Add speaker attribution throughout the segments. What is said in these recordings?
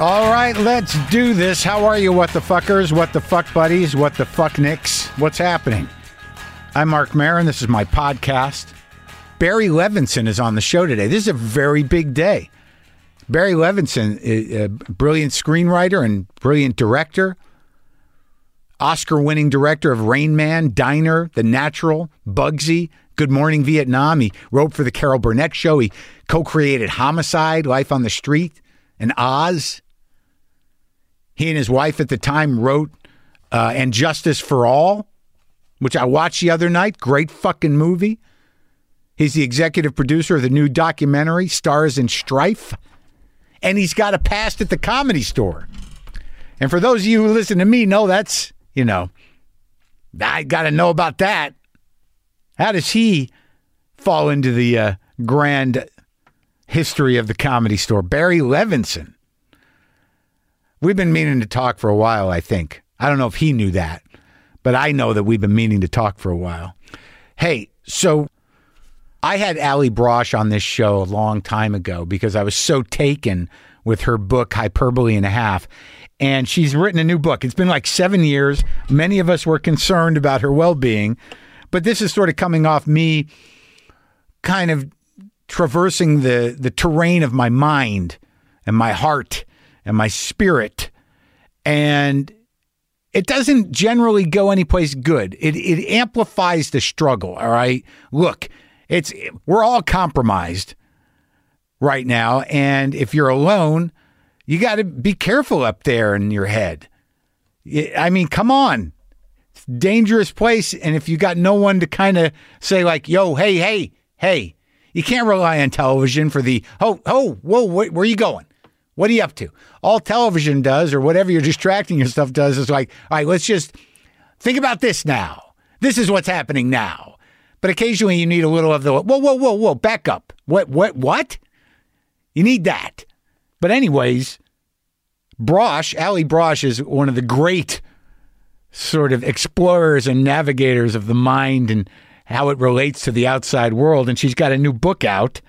Speaker 1: All right, let's do this. How are you, what the fuckers, what the fuck buddies, what the fuck nicks? What's happening? I'm Marc Maron. This is my podcast. Barry Levinson is on the show today. This is a very big day. Barry Levinson, a, a brilliant screenwriter and brilliant director, Oscar winning director of Rain Man, Diner, The Natural, Bugsy, Good Morning Vietnam. He wrote for The Carol Burnett Show. He co created Homicide, Life on the Street, and Oz. He and his wife at the time wrote uh, And Justice for All, which I watched the other night. Great fucking movie. He's the executive producer of the new documentary, Stars and Strife. And he's got a past at the comedy store. And for those of you who listen to me, know that's, you know, I got to know about that. How does he fall into the uh, grand history of the comedy store? Barry Levinson. We've been meaning to talk for a while, I think. I don't know if he knew that, but I know that we've been meaning to talk for a while. Hey, so I had Allie Brosh on this show a long time ago because I was so taken with her book, Hyperbole and a Half. And she's written a new book. It's been like seven years. Many of us were concerned about her well being, but this is sort of coming off me kind of traversing the, the terrain of my mind and my heart and my spirit. And it doesn't generally go anyplace good. It, it amplifies the struggle. All right. Look, it's we're all compromised right now. And if you're alone, you got to be careful up there in your head. I mean, come on. It's a dangerous place. And if you got no one to kind of say, like, yo, hey, hey, hey, you can't rely on television for the, oh, oh, whoa, where, where are you going? What are you up to? All television does, or whatever you're distracting yourself does, is like, all right, let's just think about this now. This is what's happening now. But occasionally you need a little of the, whoa, whoa, whoa, whoa, back up. What, what, what? You need that. But, anyways, Brosh, Allie Brosh is one of the great sort of explorers and navigators of the mind and how it relates to the outside world. And she's got a new book out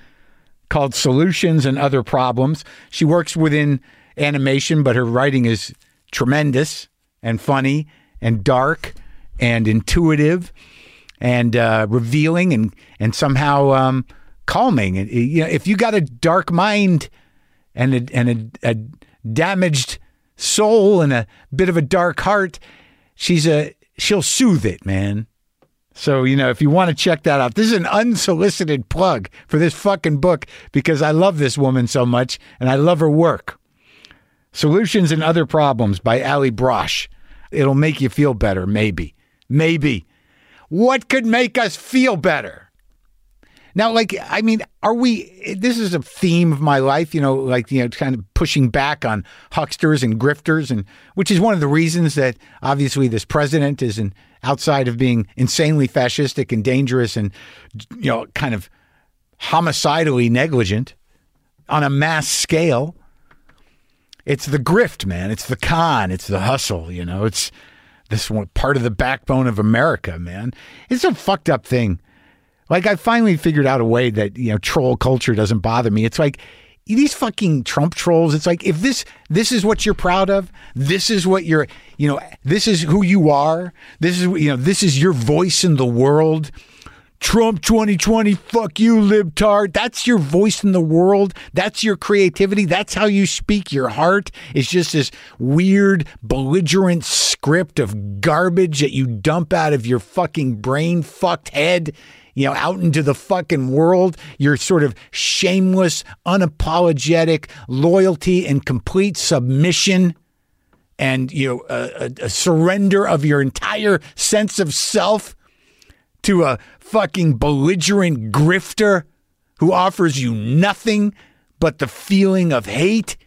Speaker 1: called Solutions and Other Problems. She works within animation, but her writing is tremendous and funny and dark and intuitive and uh, revealing and and somehow um, calming. And you know, if you got a dark mind and a, and a, a damaged soul and a bit of a dark heart, she's a she'll soothe it, man. So, you know, if you want to check that out, this is an unsolicited plug for this fucking book because I love this woman so much and I love her work. Solutions and Other Problems by Allie Brosh. It'll make you feel better, maybe. Maybe. What could make us feel better? Now, like, I mean, are we? This is a theme of my life, you know, like, you know, kind of pushing back on hucksters and grifters, and which is one of the reasons that obviously this president is an outside of being insanely fascistic and dangerous and, you know, kind of homicidally negligent on a mass scale. It's the grift, man. It's the con. It's the hustle. You know, it's this one part of the backbone of America, man. It's a fucked up thing. Like I finally figured out a way that you know troll culture doesn't bother me. It's like these fucking Trump trolls. It's like if this this is what you're proud of, this is what you're you know this is who you are. This is you know this is your voice in the world. Trump 2020, fuck you, libtard. That's your voice in the world. That's your creativity. That's how you speak. Your heart is just this weird, belligerent script of garbage that you dump out of your fucking brain fucked head you know, out into the fucking world, your sort of shameless, unapologetic loyalty and complete submission and you know a, a, surrender of your entire sense of self to a fucking belligerent grifter who offers you nothing but the feeling of hate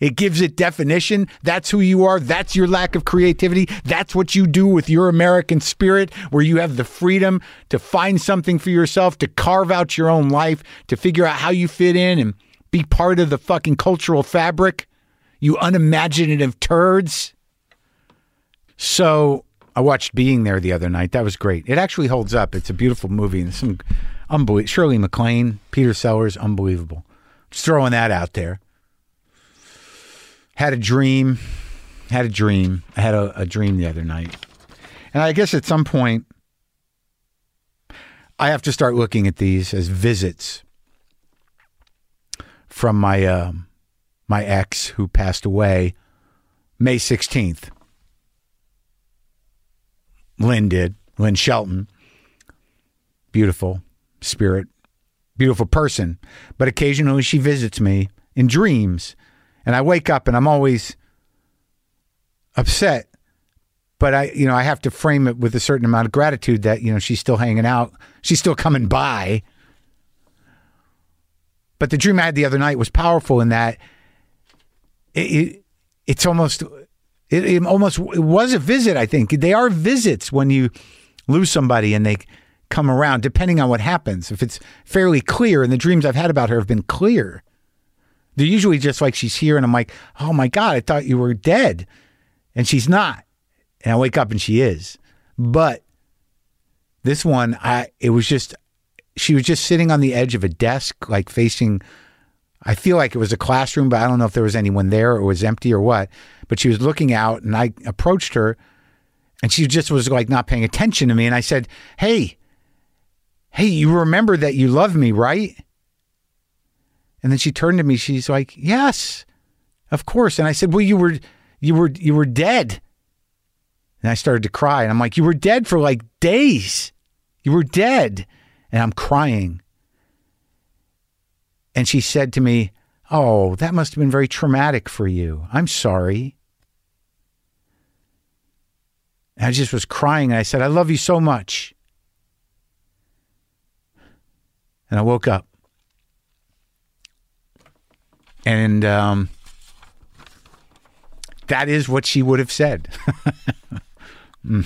Speaker 1: it gives it definition. That's who you are. That's your lack of creativity. That's what you do with your American spirit, where you have the freedom to find something for yourself, to carve out your own life, to figure out how you fit in and be part of the fucking cultural fabric. You unimaginative turds. So I watched Being There the other night. That was great. It actually holds up. It's a beautiful movie and some unbelievable. Shirley MacLaine, Peter Sellers, unbelievable. Just throwing that out there. Had a dream. Had a dream. I had a, a dream the other night. And I guess at some point, I have to start looking at these as visits from my uh, my ex who passed away May 16th. Lynn did. Lynn Shelton. Beautiful spirit, beautiful person. But occasionally she visits me in dreams. And I wake up and I'm always upset. But I, you know, I have to frame it with a certain amount of gratitude that, you know, she's still hanging out. She's still coming by. But the dream I had the other night was powerful in that it, it it's almost it, it almost it was a visit. I think they are visits when you lose somebody and they come around, depending on what happens. If it's fairly clear, and the dreams I've had about her have been clear, they're usually just like she's here, and I'm like, oh my god, I thought you were dead, and she's not, and I wake up and she is. But this one, I it was just she was just sitting on the edge of a desk, like facing. I feel like it was a classroom, but I don't know if there was anyone there or it was empty or what. But she was looking out, and I approached her, and she just was like not paying attention to me. And I said, "Hey, hey, you remember that you love me, right?" And then she turned to me. She's like, "Yes, of course." And I said, "Well, you were, you were, you were dead." And I started to cry. And I'm like, "You were dead for like days. You were dead." And I'm crying. And she said to me, Oh, that must have been very traumatic for you. I'm sorry. And I just was crying. And I said, I love you so much. And I woke up. And um, that is what she would have said. mm.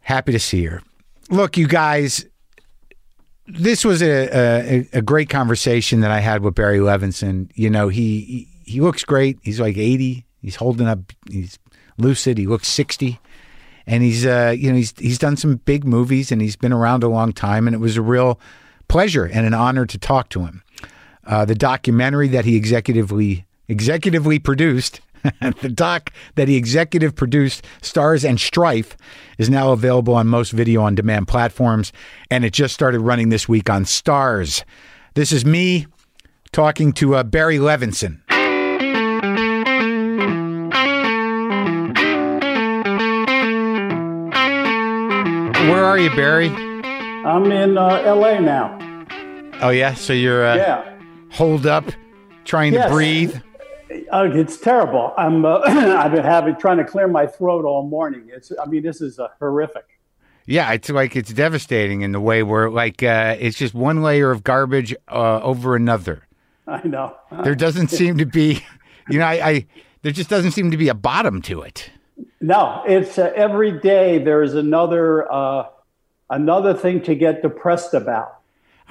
Speaker 1: Happy to see her. Look, you guys, this was a, a, a great conversation that I had with Barry Levinson. You know, he, he looks great. He's like eighty. He's holding up. He's lucid. He looks sixty, and he's uh you know he's he's done some big movies and he's been around a long time. And it was a real pleasure and an honor to talk to him. Uh, the documentary that he executively executively produced the doc that he executive produced, Stars and Strife, is now available on most video on demand platforms, and it just started running this week on Stars. This is me talking to uh, Barry Levinson. Where are you, Barry?
Speaker 2: I'm in uh, LA now.
Speaker 1: Oh, yeah? So you're uh,
Speaker 2: Yeah.
Speaker 1: Holed up, trying
Speaker 2: Yes.
Speaker 1: to breathe?
Speaker 2: Uh, it's terrible. I'm. Uh, I've been having trying to clear my throat all morning. It's. I mean, this is uh, horrific.
Speaker 1: Yeah, it's like it's devastating in the way where like uh, it's just one layer of garbage uh, over another.
Speaker 2: I know.
Speaker 1: There doesn't seem to be, you know, I, I there just doesn't seem to be a bottom to it.
Speaker 2: No, it's uh, every day there is another uh, another thing to get depressed about.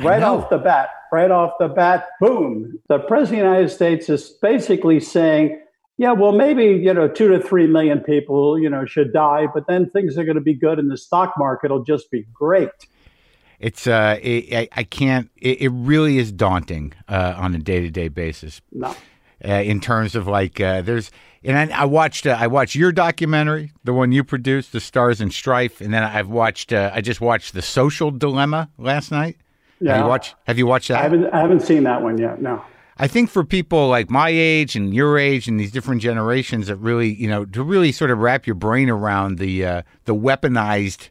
Speaker 2: Right off the bat, right off the bat, boom! The president of the United States is basically saying, "Yeah, well, maybe you know, two to three million people, you know, should die, but then things are going to be good, and the stock market will just be great."
Speaker 1: It's uh, it, I, I can't. It, it really is daunting uh, on a day to day basis.
Speaker 2: No.
Speaker 1: Uh, in terms of like, uh, there's and I, I watched uh, I watched your documentary, the one you produced, the Stars and Strife, and then I've watched uh, I just watched the Social Dilemma last night. Have
Speaker 2: Yeah.
Speaker 1: you watched Have you watched that?
Speaker 2: I haven't. I haven't seen that one yet. No.
Speaker 1: I think for people like my age and your age and these different generations that really, you know, to really sort of wrap your brain around the uh, the weaponized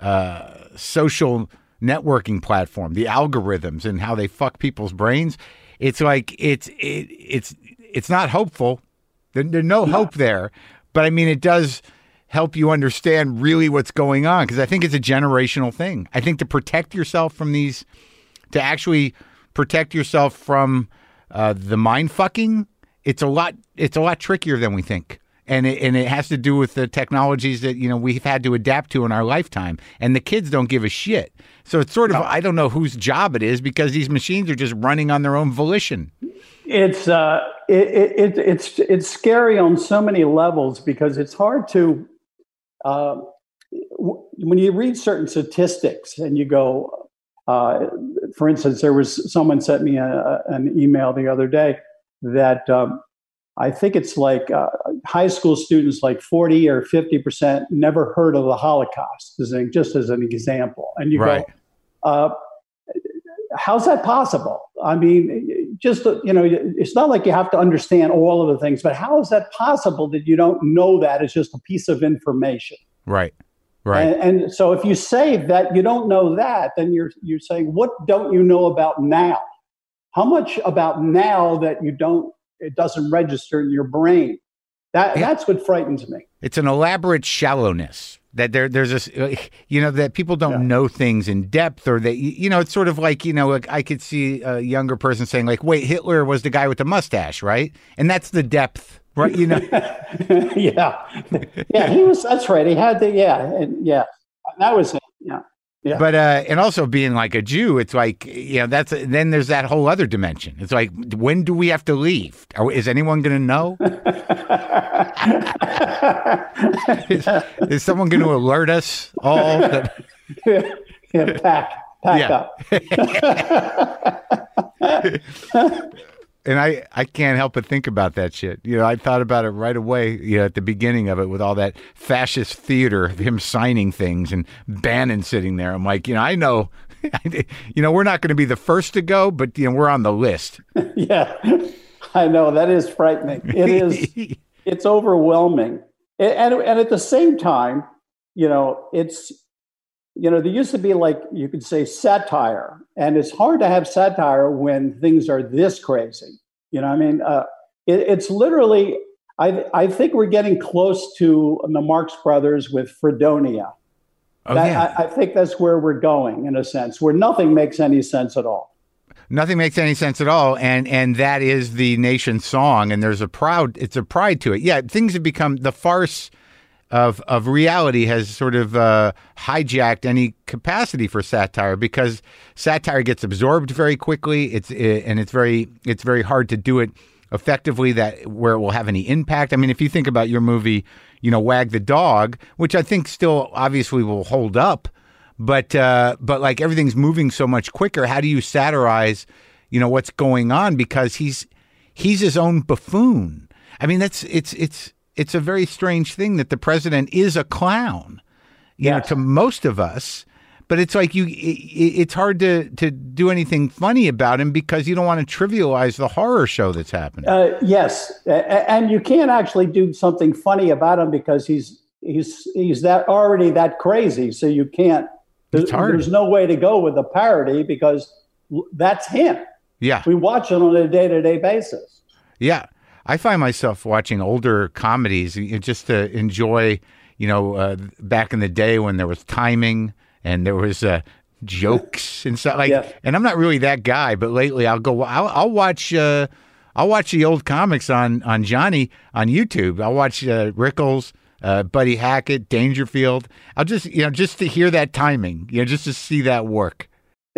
Speaker 1: uh, social networking platform, the algorithms and how they fuck people's brains, it's like it's it, it's it's not hopeful. There, there's no hope there, but I mean, it does help you understand really what's going on because I think it's a generational thing. I think to protect yourself from these to actually protect yourself from uh, the mind fucking, it's a lot. It's a lot trickier than we think, and it, and it has to do with the technologies that you know we've had to adapt to in our lifetime. And the kids don't give a shit. So it's sort of I don't know whose job it is because these machines are just running on their own volition.
Speaker 2: It's uh, it, it, it, it's it's scary on so many levels because it's hard to uh, w- when you read certain statistics and you go, uh, for instance, there was someone sent me a, an email the other day that um, I think it's like uh, high school students, like 40 or 50%, never heard of the Holocaust, just as an example. And you
Speaker 1: right.
Speaker 2: go, uh, how's that possible? I mean, just, you know, it's not like you have to understand all of the things, but how is that possible that you don't know that it's just a piece of information?
Speaker 1: Right. Right.
Speaker 2: And, and so if you say that you don't know that, then you're, you're saying, what don't you know about now? How much about now that you don't it doesn't register in your brain. That yeah. that's what frightens me.
Speaker 1: It's an elaborate shallowness that there there's this uh, you know that people don't yeah. know things in depth or that you know it's sort of like you know I could see a younger person saying like wait Hitler was the guy with the mustache right? And that's the depth right? You know?
Speaker 2: Yeah. Yeah he was that's right. He had the yeah and yeah. That was it. Yeah
Speaker 1: yeah. But uh, and also being like a Jew, it's like you know that's then there's that whole other dimension. It's like when do we have to leave? Are, is anyone going to know? is, is, someone going to alert us all? That...
Speaker 2: yeah, pack, pack
Speaker 1: up and I, I can't help but think about that shit. You know, I thought about it right away, you know, at the beginning of it with all that fascist theater of him signing things and Bannon sitting there. I'm like, you know, I know, you know, we're not going to be the first to go, but, you know, we're on the list.
Speaker 2: yeah, I know. That is frightening. It is, it's overwhelming. And, and at the same time, you know, it's, you know, there used to be like you could say satire, and it's hard to have satire when things are this crazy. You know, I mean, uh, it, it's literally. I I think we're getting close to the Marx Brothers with Freedonia. Oh, that, yeah. I, I think that's where we're going in a sense, where nothing makes any sense at all
Speaker 1: nothing makes any sense at all and and that is the nation's song and there's a proud it's a pride to it yeah things have become the farce of of reality has sort of uh, hijacked any capacity for satire because satire gets absorbed very quickly. It's it, and it's very it's very hard to do it effectively that where it will have any impact. I mean, if you think about your movie, you know, Wag the Dog, which I think still obviously will hold up, but uh, but like everything's moving so much quicker. How do you satirize, you know, what's going on because he's he's his own buffoon. I mean, that's it's it's it's a very strange thing that the president is a clown, you yes. know, to most of us. But it's like you, it, it's hard to to do anything funny about him because you don't want to trivialize the horror show that's happening.
Speaker 2: Uh, yes, and you can't actually do something funny about him because he's he's he's that already that crazy. So you can't. There's, there's no way to go with a parody because that's him.
Speaker 1: Yeah,
Speaker 2: we watch it on a day to day basis.
Speaker 1: Yeah, I find myself watching older comedies just to enjoy, you know, uh, back in the day when there was timing and there was uh, jokes and stuff like. Yeah. And I'm not really that guy, but lately I'll go. I'll, I'll watch. Uh, I'll watch the old comics on on Johnny on YouTube. I'll watch uh, Rickles. Uh, Buddy Hackett, Dangerfield. I'll just, you know, just to hear that timing, you know, just to see that work.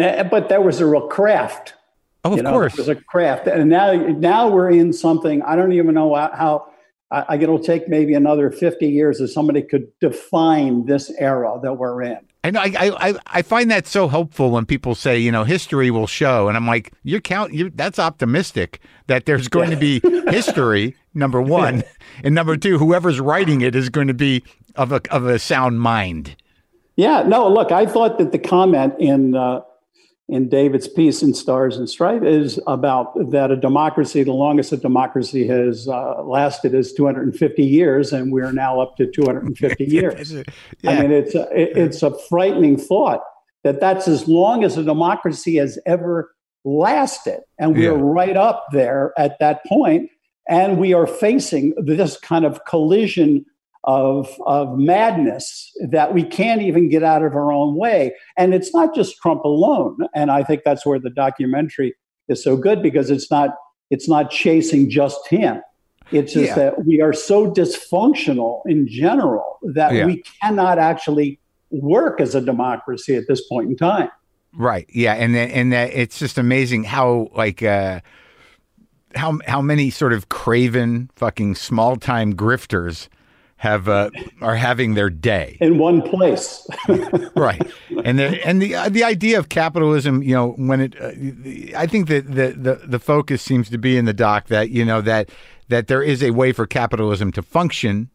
Speaker 2: Uh, but there was a real craft
Speaker 1: Oh, of
Speaker 2: you know,
Speaker 1: course.
Speaker 2: It was a craft. And now, now we're in something, I don't even know how, I, it'll take maybe another 50 years if somebody could define this era that we're in.
Speaker 1: I know. I, I I find that so helpful when people say, you know, history will show, and I'm like, you're count. you that's optimistic that there's going to be history. Number one, and number two, whoever's writing it is going to be of a of a sound mind.
Speaker 2: Yeah. No. Look, I thought that the comment in uh, in David's piece in Stars and Stripes is about that a democracy, the longest a democracy has uh, lasted is 250 years, and we're now up to 250 years. yeah. I mean, it's a, it, it's a frightening thought that that's as long as a democracy has ever lasted, and we're yeah. right up there at that point, and we are facing this kind of collision of, of madness that we can't even get out of our own way. And it's not just Trump alone. And I think that's where the documentary is so good because it's not it's not chasing just him. It's just yeah. that we are so dysfunctional in general that yeah. we cannot actually work as a democracy at this point in time.
Speaker 1: Right. Yeah. And then, and that it's just amazing how like uh, how how many sort of craven fucking small time grifters have uh, are having their day
Speaker 2: in one place,
Speaker 1: right? And the and the uh, the idea of capitalism, you know, when it, uh, I think that the, the the focus seems to be in the doc that you know that that there is a way for capitalism to function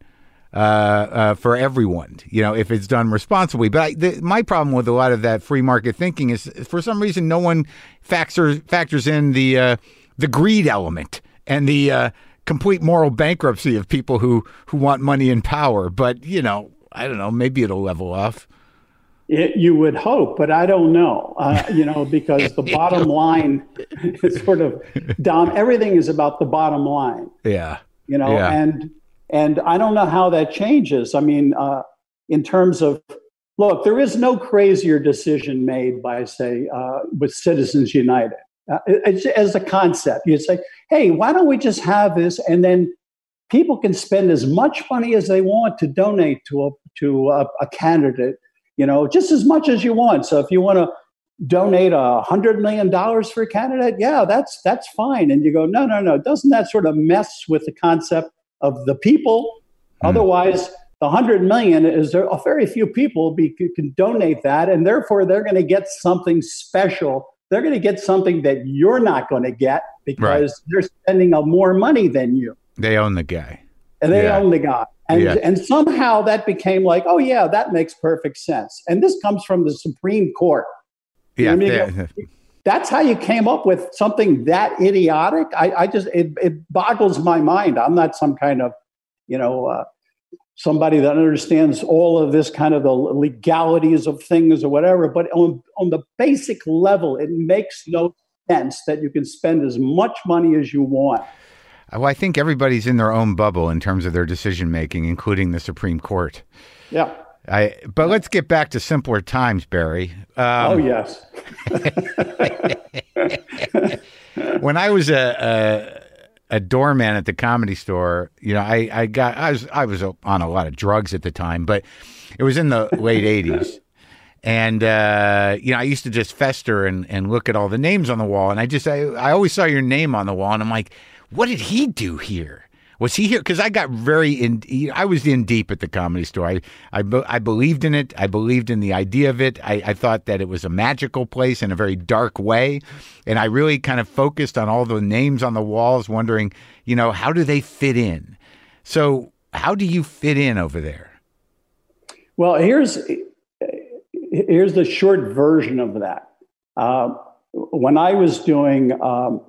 Speaker 1: uh, uh, for everyone, you know, if it's done responsibly. But I, the, my problem with a lot of that free market thinking is, for some reason, no one factors factors in the uh, the greed element and the uh, complete moral bankruptcy of people who who want money and power. But you know, I don't know, maybe it'll level off.
Speaker 2: It, you would hope, but I don't know. Uh, you know, because the bottom line is sort of down. Everything is about the bottom line.
Speaker 1: Yeah.
Speaker 2: You know,
Speaker 1: Yeah.
Speaker 2: and and I don't know how that changes. I mean, uh, in terms of look, there is no crazier decision made by say uh, with Citizens United uh, it's, as a concept. You say, hey, why don't we just have this, and then people can spend as much money as they want to donate to a to a, a candidate. You know, just as much as you want. So if you want to donate a hundred million dollars for a candidate, yeah, that's that's fine. And you go, no, no, no. Doesn't that sort of mess with the concept of the people? Otherwise, the hundred million is there a very few people be, can donate that, and therefore they're going to get something special. They're going to get something that you're not going to get because they're spending a more money than you,
Speaker 1: They own the guy.
Speaker 2: and they
Speaker 1: Yeah.
Speaker 2: own the guy. And
Speaker 1: Yeah.
Speaker 2: and somehow that became like, oh yeah, that makes perfect sense. And this comes from the Supreme Court.
Speaker 1: Yeah.
Speaker 2: I mean, That's how you came up with something that idiotic. I, I just it, it boggles my mind. I'm not some kind of, you know, uh, somebody that understands all of this kind of the legalities of things or whatever. But on on the basic level, it makes no sense that you can spend as much money as you want.
Speaker 1: well, I think everybody's in their own bubble in terms of their decision making, including the Supreme Court.
Speaker 2: Yeah.
Speaker 1: I, but let's get back to simpler times, Barry. Um,
Speaker 2: oh yes.
Speaker 1: when I was a, a a doorman at the comedy store, you know, I, I got I was I was on a lot of drugs at the time, but it was in the late '80s, and uh, you know, I used to just fester and, and look at all the names on the wall, and I just I, I always saw your name on the wall, and I'm like, what did he do here? Was he here? Because I got very in. I was in deep at the comedy store. I I, I believed in it. I believed in the idea of it. I, I thought that it was a magical place in a very dark way, and I really kind of focused on all the names on the walls, wondering, you know, how do they fit in? So, how do you fit in over there?
Speaker 2: Well, here's here's the short version of that. Uh, when I was doing um,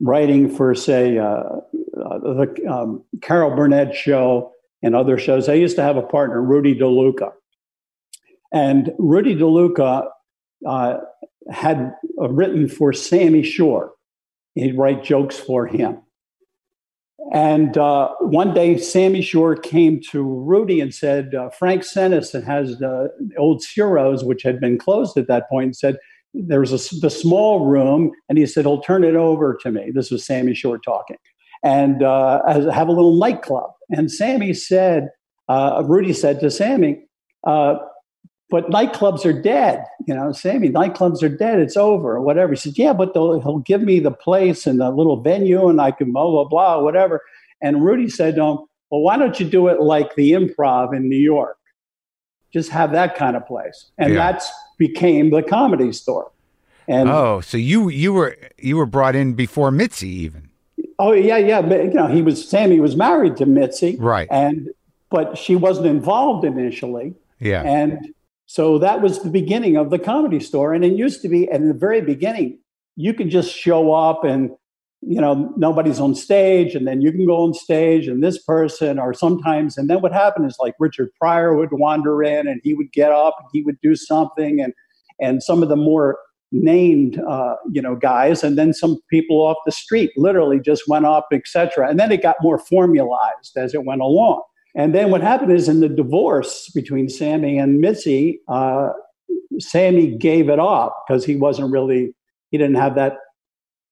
Speaker 2: writing for, say, uh, the um, Carol Burnett show and other shows, I used to have a partner, Rudy DeLuca, and Rudy DeLuca uh, had uh, written for Sammy Shore. He'd write jokes for him. And uh, one day, Sammy Shore came to Rudy and said, uh, Frank Sennes has uh, old Ciro's, which had been closed at that point, and said, There's a, the small room. And he said, He'll turn it over to me. This was Sammy Shore talking. And uh, as- have a little nightclub. And Sammy said, uh, Rudy said to Sammy, uh, but nightclubs are dead. You know, Sammy, nightclubs are dead. It's over, or whatever. He said, yeah, but they'll, he'll give me the place and the little venue, and I can blah blah blah, whatever. And Rudy said, to him, well, why don't you do it like the Improv in New York? Just have that kind of place, and
Speaker 1: Yeah.
Speaker 2: that's became the Comedy Store. And
Speaker 1: Oh, so you you were you were brought in before Mitzi even,
Speaker 2: oh yeah, yeah, but you know, he was Sammy was married to Mitzi,
Speaker 1: right?
Speaker 2: and but she wasn't involved initially.
Speaker 1: Yeah,
Speaker 2: And so that was the beginning of the comedy store. And it used to be, in the very beginning, you could just show up and, you know, nobody's on stage, and then you can go on stage and this person, or sometimes, and then what happened is like Richard Pryor would wander in and he would get up and he would do something, and and some of the more named, uh, you know, guys, and then some people off the street literally just went up, etc. And then it got more formalized as it went along. And then what happened is in the divorce between Sammy and Mitzi, uh, Sammy gave it up because he wasn't really, he didn't have that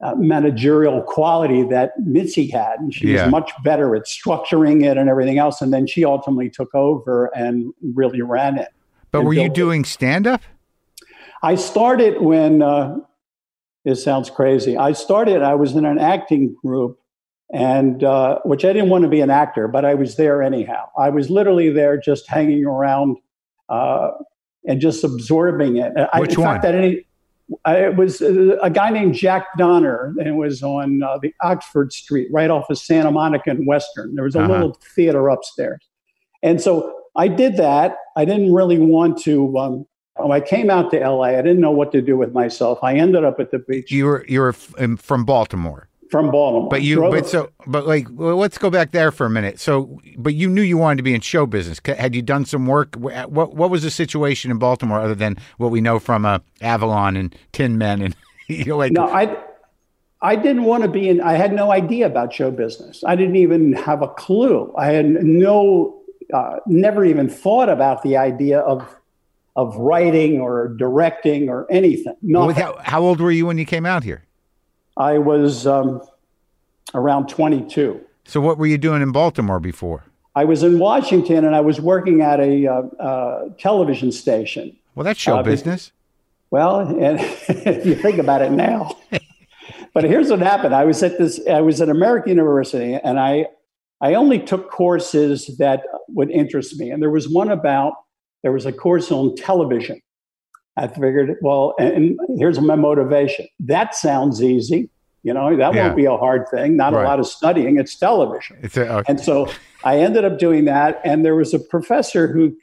Speaker 2: uh, managerial quality that Mitzi had. And she
Speaker 1: Yeah.
Speaker 2: was much better at structuring it and everything else. And then she ultimately took over and really ran it.
Speaker 1: but were you doing stand up?
Speaker 2: I started when, uh, this sounds crazy. I started, I was in an acting group, and uh, which I didn't want to be an actor, but I was there anyhow. I was literally there just hanging around uh, and just absorbing it. I,
Speaker 1: Which
Speaker 2: in
Speaker 1: one?
Speaker 2: fact, at any, I, it was uh, a guy named Jack Donner, and it was on uh, the Oxford Street, right off of Santa Monica and Western. There was a
Speaker 1: Uh-huh.
Speaker 2: little theater upstairs, and so I did that. I didn't really want to. Um, when I came out to LA, I didn't know what to do with myself. I ended up at the beach
Speaker 1: You were you were f- from Baltimore,
Speaker 2: from Baltimore.
Speaker 1: but you
Speaker 2: Drove
Speaker 1: but so but like well, let's go back there for a minute. So, but you knew you wanted to be in show business. Had you done some work? What what was the situation in Baltimore other than what we know from uh, Avalon and Tin Men and you know like
Speaker 2: No, I I didn't want to be in I had no idea about show business. I didn't even have a clue. I had no uh, never even thought about the idea of of writing or directing or anything. No,
Speaker 1: Well, how, how old were you when you came out here?
Speaker 2: I was um, around 22.
Speaker 1: So what were you doing in Baltimore before?
Speaker 2: I was in Washington and I was working at a uh, uh, television station.
Speaker 1: Well, that's show
Speaker 2: Uh,
Speaker 1: business.
Speaker 2: Well, and if you think about it now, but here's what happened. I was at this. I was at American University, and I I only took courses that would interest me. And there was one about there was a course on television. I figured, well, and here's my motivation. That sounds easy. You know, that
Speaker 1: Yeah.
Speaker 2: won't be a hard thing. Not
Speaker 1: Right.
Speaker 2: a lot of studying. It's television.
Speaker 1: It's a, okay.
Speaker 2: And so I ended up doing that. And there was a professor who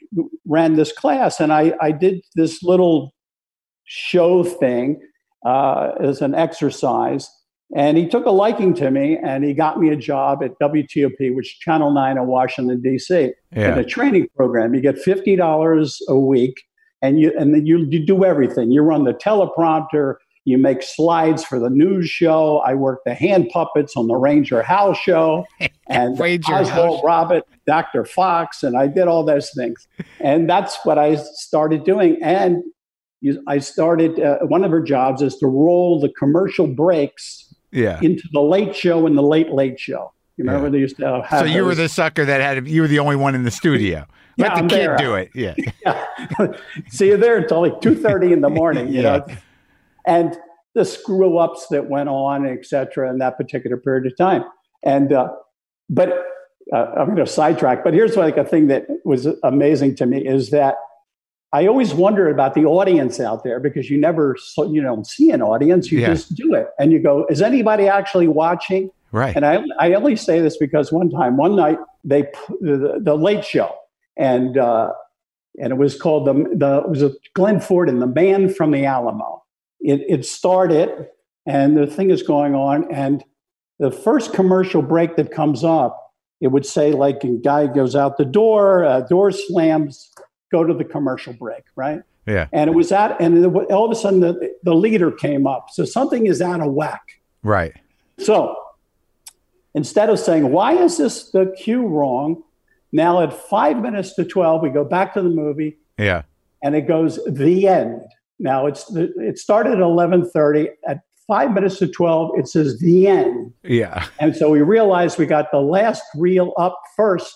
Speaker 2: ran this class, and I, I did this little show thing uh, as an exercise. And he took a liking to me and he got me a job at WTOP, which is Channel 9 in Washington, D.C., in
Speaker 1: yeah.
Speaker 2: a training program. You get $50 a week and you and then you, you do everything. You run the teleprompter, you make slides for the news show. I work the hand puppets on the Ranger House show and
Speaker 1: Ranger
Speaker 2: Oswald. Robert, Dr. Fox, and I did all those things. And that's what I started doing. And you, I started, uh, one of her jobs is to roll the commercial breaks
Speaker 1: Yeah.
Speaker 2: into the late show and the late, late show. You remember
Speaker 1: Yeah.
Speaker 2: they used to have
Speaker 1: So you were the sucker that had you were the only one in the studio. Let
Speaker 2: Yeah,
Speaker 1: the
Speaker 2: I'm
Speaker 1: kid
Speaker 2: there.
Speaker 1: do it. Yeah.
Speaker 2: yeah. See you there until like two thirty in the morning. You
Speaker 1: Yeah.
Speaker 2: know, and the screw ups that went on, et cetera, in that particular period of time. And uh, but uh, I'm going to sidetrack. But here's like a thing that was amazing to me is that I always wonder about the audience out there because you never so you don't see an audience. You
Speaker 1: Yeah.
Speaker 2: just do it, and you go, "Is anybody actually watching?"
Speaker 1: Right.
Speaker 2: And I, I only say this because one time, one night, they the, the Late Show, and uh, and it was called the the it was a Glenn Ford and the Man from the Alamo. It it started, and the thing is going on, and the first commercial break that comes up, it would say like a guy goes out the door, uh, door slams, go to the commercial break, right?
Speaker 1: Yeah.
Speaker 2: And it was at, and all of a sudden the the leader came up, so something is out of whack.
Speaker 1: Right.
Speaker 2: So instead of saying, why is this the cue wrong? Now at five minutes to 12, we go back to the movie
Speaker 1: Yeah.
Speaker 2: and it goes the end. Now it's it started at 11:30 at 5 minutes to 12 it says the end.
Speaker 1: Yeah.
Speaker 2: And so we realized we got the last reel up first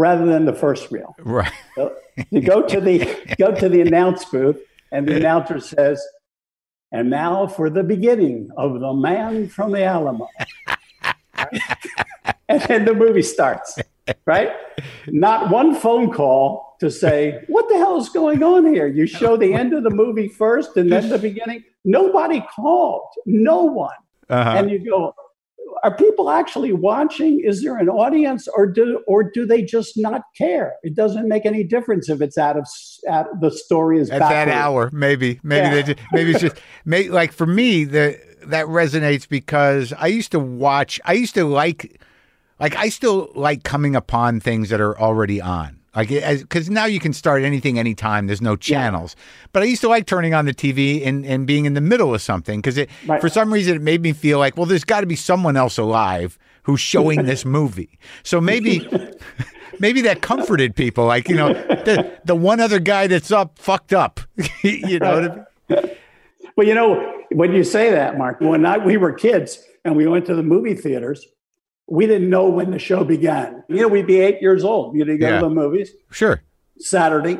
Speaker 2: rather than the first reel.
Speaker 1: Right.
Speaker 2: So you go to the go to the announce booth and the announcer says and now for the beginning of the man from the Alamo. and then the movie starts, right? Not one phone call to say, what the hell is going on here? You show the end of the movie first and then the beginning. Nobody called, no one.
Speaker 1: Uh-huh.
Speaker 2: And you go, are people actually watching? Is there an audience, or do or do they just not care? It doesn't make any difference if it's out of out, the story is
Speaker 1: At that hour, maybe, maybe
Speaker 2: Yeah.
Speaker 1: they just, maybe it's just, may, like for me, the that resonates because I used to watch. I used to like, like I still like coming upon things that are already on. Like, because now you can start anything anytime. There's no channels. But I used to like turning on the TV and, and being in the middle of something because it,
Speaker 2: Right.
Speaker 1: for some reason, it made me feel like, well, there's got to be someone else alive who's showing this movie. So maybe, maybe that comforted people. Like, you know, the the one other guy that's up fucked up. you know. what I mean?
Speaker 2: Well, you know, when you say that, Mark, when I, we were kids and we went to the movie theaters, we didn't know when the show began. You know, we'd be eight years old. You'd go
Speaker 1: Yeah.
Speaker 2: to the movies
Speaker 1: Sure.
Speaker 2: Saturday,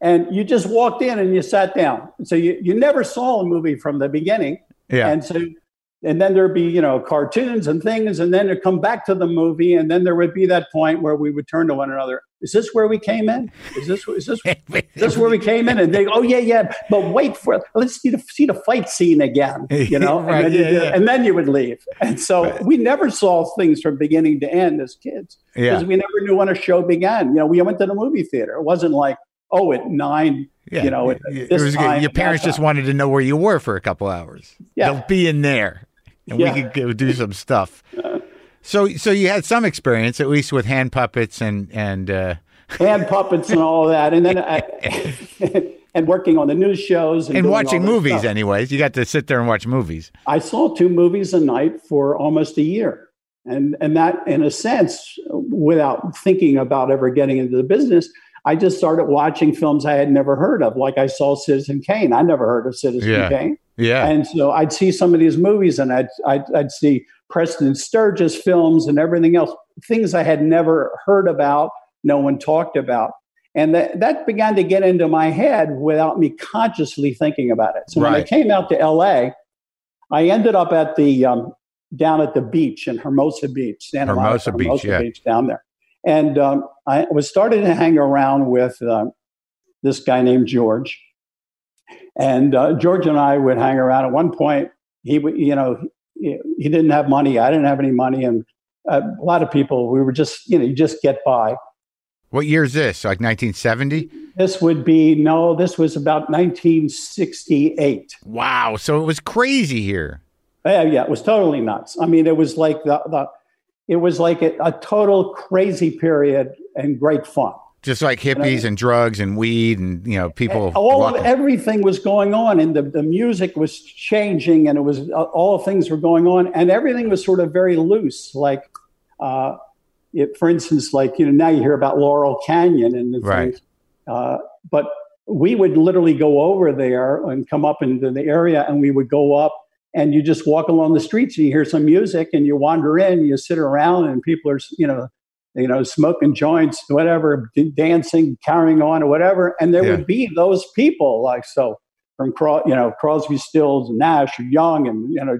Speaker 2: and you just walked in and you sat down. So you, you never saw a movie from the beginning.
Speaker 1: Yeah.
Speaker 2: And so and then there'd be you know cartoons and things and then it'd come back to the movie and then there would be that point where we would turn to one another. Is this where we came in? Is this is this, is this where we came in? And they oh yeah yeah but wait for it let's see the, see the fight scene again you know? Right, and, then, yeah, yeah. and, then, you would leave. And so right. we never saw things from beginning to end as kids because yeah. we never knew when a show began. You know we went to the movie theater. It wasn't like oh at nine yeah, you know,
Speaker 1: it was, time, your parents just wanted to know where you were for a couple hours. Yeah, they'll be in there and yeah. we could go do some stuff. So, so you had some experience, at least with hand puppets and and uh...
Speaker 2: hand puppets and all that, and then I, and working on the news shows
Speaker 1: and, and watching movies. Stuff. Anyways, you got to sit there and watch movies.
Speaker 2: I saw two movies a night for almost a year, and and that, in a sense, without thinking about ever getting into the business, I just started watching films I had never heard of. Like I saw Citizen Kane. I never heard of Citizen
Speaker 1: yeah.
Speaker 2: Kane.
Speaker 1: Yeah.
Speaker 2: And so I'd see some of these movies and I'd, I'd, I'd see Preston Sturges films and everything else, things I had never heard about, no one talked about. And that, that began to get into my head without me consciously thinking about it. So right. when I came out to LA, I ended up at the um, down at the beach in Hermosa Beach,
Speaker 1: Santa Hermosa, Monica, Hermosa Beach, yeah. Beach
Speaker 2: down there. And um, I was starting to hang around with uh, this guy named George. And uh, George and I would hang around. At one point, he would, you know, he, he, didn't have money. I didn't have any money. And uh, a lot of people, we were just, you know, you just get by.
Speaker 1: What year is this? Like 1970?
Speaker 2: This would be, no, this was about 1968.
Speaker 1: Wow. So it was crazy here.
Speaker 2: Yeah, yeah, it was totally nuts. I mean, it was like the, the it was like a, a total crazy period and great fun.
Speaker 1: Just like hippies you know? and drugs and weed and you know people.
Speaker 2: And all of everything was going on, and the, the music was changing, and it was uh, all things were going on, and everything was sort of very loose. Like, uh, it, for instance, like you know now you hear about Laurel Canyon and the right. things, uh, but we would literally go over there and come up into the area, and we would go up and you just walk along the streets and you hear some music and you wander in you sit around and people are you know you know smoking joints whatever dancing carrying on or whatever and there yeah. would be those people like so from you know crosby stills and nash young and you know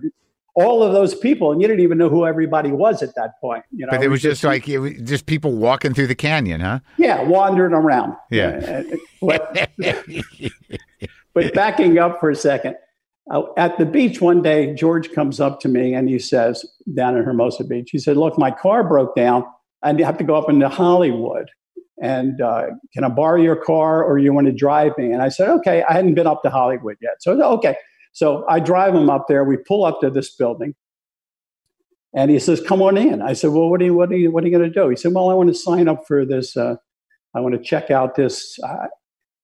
Speaker 2: all of those people and you didn't even know who everybody was at that point you know
Speaker 1: but it was just, just like it was just people walking through the canyon huh
Speaker 2: yeah wandering around
Speaker 1: yeah
Speaker 2: but, but backing up for a second uh, at the beach one day, George comes up to me and he says, down in Hermosa Beach, he said, Look, my car broke down. I have to go up into Hollywood. And uh, can I borrow your car or you want to drive me? And I said, Okay. I hadn't been up to Hollywood yet. So, okay. So I drive him up there. We pull up to this building. And he says, Come on in. I said, Well, what are you, what are you, what are you going to do? He said, Well, I want to sign up for this. Uh, I want to check out this uh,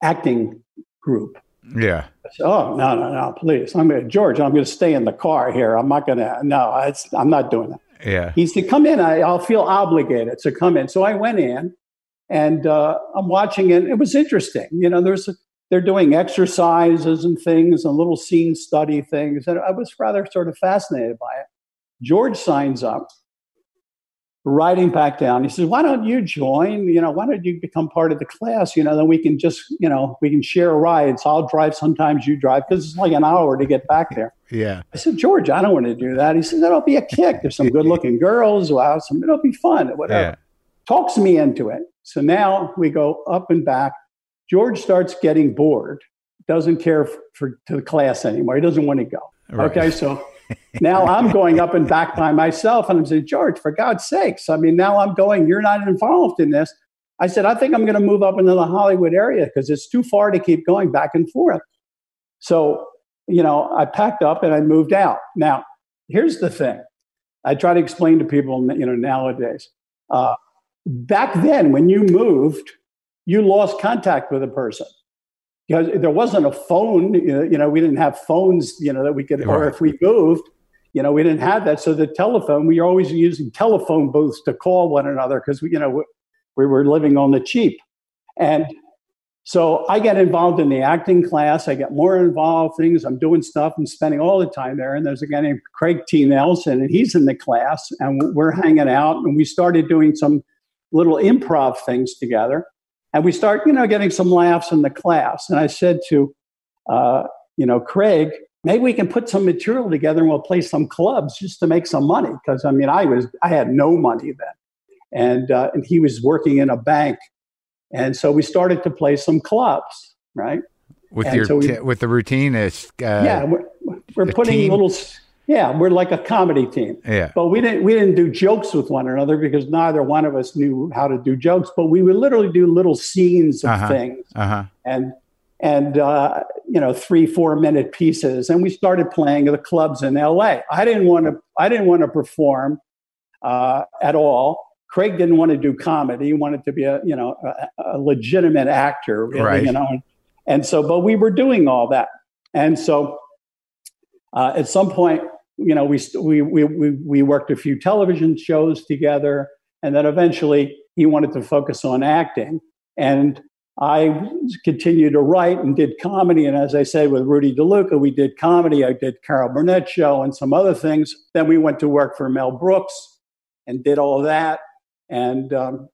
Speaker 2: acting group.
Speaker 1: Yeah.
Speaker 2: Said, oh no no no! Please, I'm going George. I'm going to stay in the car here. I'm not going to. No, I'm not doing that.
Speaker 1: Yeah.
Speaker 2: He said, "Come in. I, will feel obligated to come in." So I went in, and uh, I'm watching it. It was interesting. You know, there's they're doing exercises and things and little scene study things, and I was rather sort of fascinated by it. George signs up, riding back down. He says, "Why don't you join? You know, why don't you become part of the class? You know, then we can just, you know, we can share rides. I'll drive sometimes, you drive because it's like an hour to get back there."
Speaker 1: Yeah.
Speaker 2: I said, "George, I don't want to do that." He says, "That'll be a kick. There's some good-looking girls. Wow, some it'll be fun. Whatever." Yeah. Talks me into it. So now we go up and back. George starts getting bored. Doesn't care for, for to the class anymore. He doesn't want to go. Right. Okay, so now I'm going up and back by myself. And I'm saying, George, for God's sakes, I mean, now I'm going, you're not involved in this. I said, I think I'm going to move up into the Hollywood area because it's too far to keep going back and forth. So, you know, I packed up and I moved out. Now, here's the thing I try to explain to people, you know, nowadays. Uh, back then, when you moved, you lost contact with a person because there wasn't a phone. You know, we didn't have phones. You know that we could, or if we moved, you know, we didn't have that. So the telephone, we were always using telephone booths to call one another because we, you know, we were living on the cheap. And so I get involved in the acting class. I get more involved things. I'm doing stuff and spending all the time there. And there's a guy named Craig T. Nelson, and he's in the class, and we're hanging out. And we started doing some little improv things together. And we start, you know, getting some laughs in the class. And I said to, uh, you know, Craig, maybe we can put some material together and we'll play some clubs just to make some money. Because I mean, I was I had no money then, and uh, and he was working in a bank, and so we started to play some clubs, right?
Speaker 1: With
Speaker 2: And
Speaker 1: your
Speaker 2: so we-
Speaker 1: t- with the routine is uh,
Speaker 2: yeah, we're, we're putting
Speaker 1: team?
Speaker 2: little. Yeah, we're like a comedy team.
Speaker 1: yeah
Speaker 2: But we didn't we didn't do jokes with one another because neither one of us knew how to do jokes. But we would literally do little scenes of
Speaker 1: Uh-huh.
Speaker 2: things
Speaker 1: uh huh
Speaker 2: and and uh, you know three four minute pieces. And we started playing at the clubs in L.A. I didn't want to I didn't want to perform uh, at all. Craig didn't want to do comedy. He wanted to be a you know a, a legitimate actor, really,
Speaker 1: Right.
Speaker 2: you know. And so, but we were doing all that, and so uh, at some point, you know, we, we we we worked a few television shows together, and then eventually he wanted to focus on acting, and I continued to write and did comedy. And as I said, with Rudy DeLuca, we did comedy. I did Carol Burnett show and some other things. Then we went to work for Mel Brooks and did all that, and um,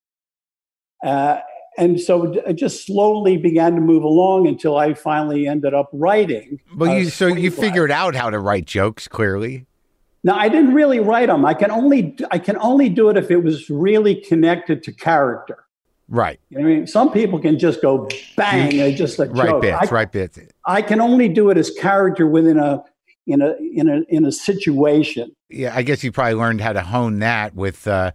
Speaker 2: uh, and so it just slowly began to move along until I finally ended up writing.
Speaker 1: well you so you figured out how to write jokes clearly
Speaker 2: Now I didn't really write them. I can only I can only do it if it was really connected to character.
Speaker 1: right
Speaker 2: You know I mean, some people can just go bang, and just like
Speaker 1: right
Speaker 2: joke.
Speaker 1: bits
Speaker 2: I,
Speaker 1: right bits
Speaker 2: I can only do it as character within a in a in a in a situation.
Speaker 1: yeah I guess you probably learned how to hone that with uh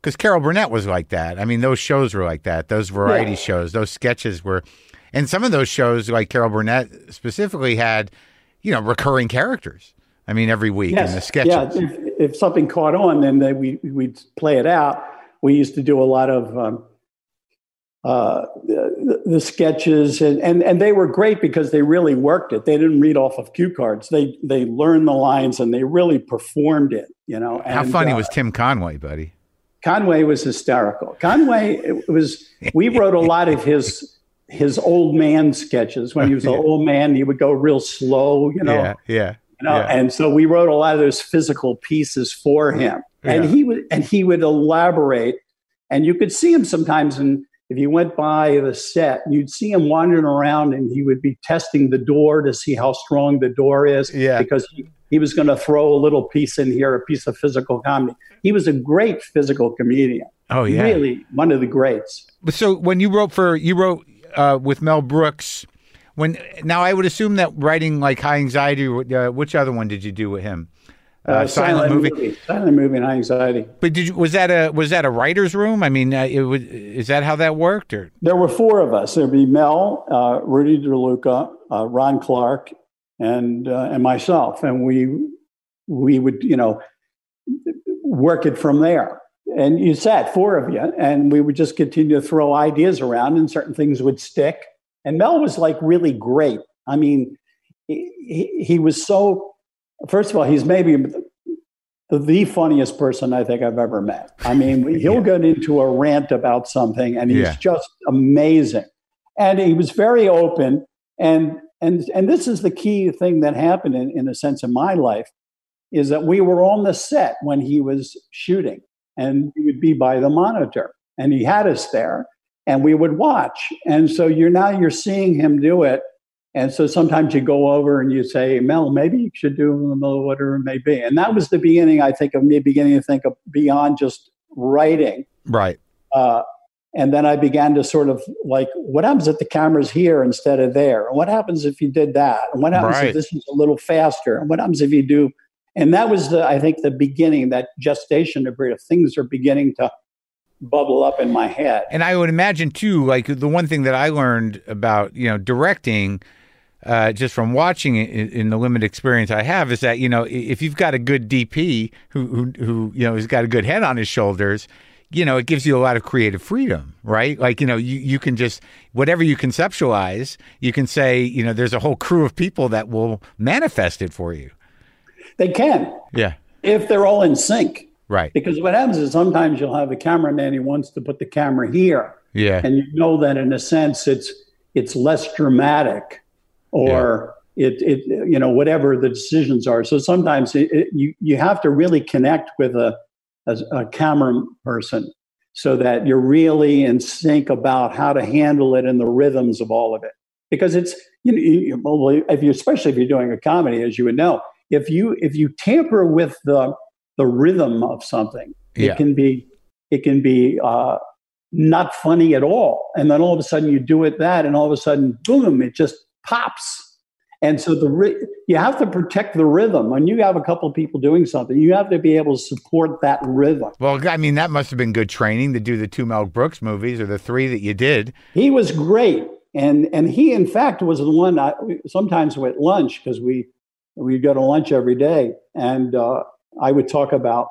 Speaker 1: because Carol Burnett was like that. I mean, those shows were like that. Those variety
Speaker 2: Yeah.
Speaker 1: shows, those sketches were, and some of those shows, like Carol Burnett specifically, had, you know, recurring characters. I mean, every week in the sketches.
Speaker 2: Yeah, if, if something caught on, then they, we we'd play it out. We used to do a lot of um, uh, the, the sketches, and, and and they were great because they really worked it. They didn't read off of cue cards. They they learned the lines and they really performed it. You know,
Speaker 1: How
Speaker 2: And,
Speaker 1: funny
Speaker 2: uh,
Speaker 1: was Tim Conway, buddy?
Speaker 2: Conway was hysterical. Conway it was. We wrote a lot of his his old man sketches. When he was an old man, he would go real slow. You know,
Speaker 1: yeah, yeah.
Speaker 2: you know,
Speaker 1: yeah.
Speaker 2: and so we wrote a lot of those physical pieces for him, and
Speaker 1: Yeah.
Speaker 2: he would and he would elaborate, and you could see him sometimes. And if you went by the set, you'd see him wandering around, and he would be testing the door to see how strong the door is,
Speaker 1: Yeah.
Speaker 2: because he, he was going to throw a little piece in here, a piece of physical comedy. He was a great physical comedian,
Speaker 1: Oh yeah.
Speaker 2: really one of the greats.
Speaker 1: So when you wrote for you wrote uh, with Mel Brooks, when now I would assume that writing like High Anxiety. Uh, which other one did you do with him? Uh, silent, movie.
Speaker 2: silent movie, and high anxiety.
Speaker 1: But did you was that a was that a writer's room? I mean, uh, it was, is that how that worked? Or
Speaker 2: There were four of us. There'd be Mel, uh, Rudy DeLuca, uh, Ron Clark, and uh, and myself, and we we would you know work it from there. And you sat four of you, and we would just continue to throw ideas around, and certain things would stick. And Mel was like really great. I mean, he, he, was so. First of all, he's maybe the, the funniest person I think I've ever met. I mean, he'll
Speaker 1: Yeah.
Speaker 2: get into a rant about something, and he's
Speaker 1: Yeah.
Speaker 2: just amazing. And he was very open, and and and this is the key thing that happened in, in a sense in my life, is that we were on the set when he was shooting, and we would be by the monitor, and he had us there, and we would watch. And so you're now you're seeing him do it. And so sometimes you go over and you say, Mel, maybe you should do whatever it may be. And that was the beginning, I think, of me beginning to think of beyond just writing.
Speaker 1: right?
Speaker 2: Uh, and then I began to sort of like, what happens if the camera's here instead of there? And what happens if you did that? And what happens
Speaker 1: Right.
Speaker 2: if this is a little faster? And what happens if you do? And that was the, I think, the beginning, that gestation period of things are beginning to bubble up in my head.
Speaker 1: And I would imagine too, like the one thing that I learned about you know directing, uh, just from watching it in, in the limited experience I have, is that you know if you've got a good DP who who, who you know has got a good head on his shoulders. You know, it gives you a lot of creative freedom, right? Like, you know, you, you can just, whatever you conceptualize, you can say, you know, there's a whole crew of people that will manifest it for you.
Speaker 2: They can,
Speaker 1: Yeah.
Speaker 2: if they're all in sync.
Speaker 1: Right.
Speaker 2: Because what happens is sometimes you'll have a cameraman who wants to put the camera here,
Speaker 1: Yeah.
Speaker 2: and you know that in a sense it's it's less dramatic, or it it you know whatever the decisions are. So sometimes it, it, you you have to really connect with a, a a camera person so that you're really in sync about how to handle it and the rhythms of all of it. because it's you know you, well, if you especially if you're doing a comedy, as you would know, if you if you tamper with the the rhythm of something,
Speaker 1: Yeah.
Speaker 2: it can be it can be uh, not funny at all, and then all of a sudden you do it that, and all of a sudden, boom, it just pops. And so the you have to protect the rhythm. When you have a couple of people doing something, you have to be able to support that rhythm.
Speaker 1: Well, I mean, that must have been good training to do the two Mel Brooks movies or the three that you did.
Speaker 2: He was great, and and he in fact was the one. I, sometimes at lunch because we we'd go to lunch every day, and uh, I would talk about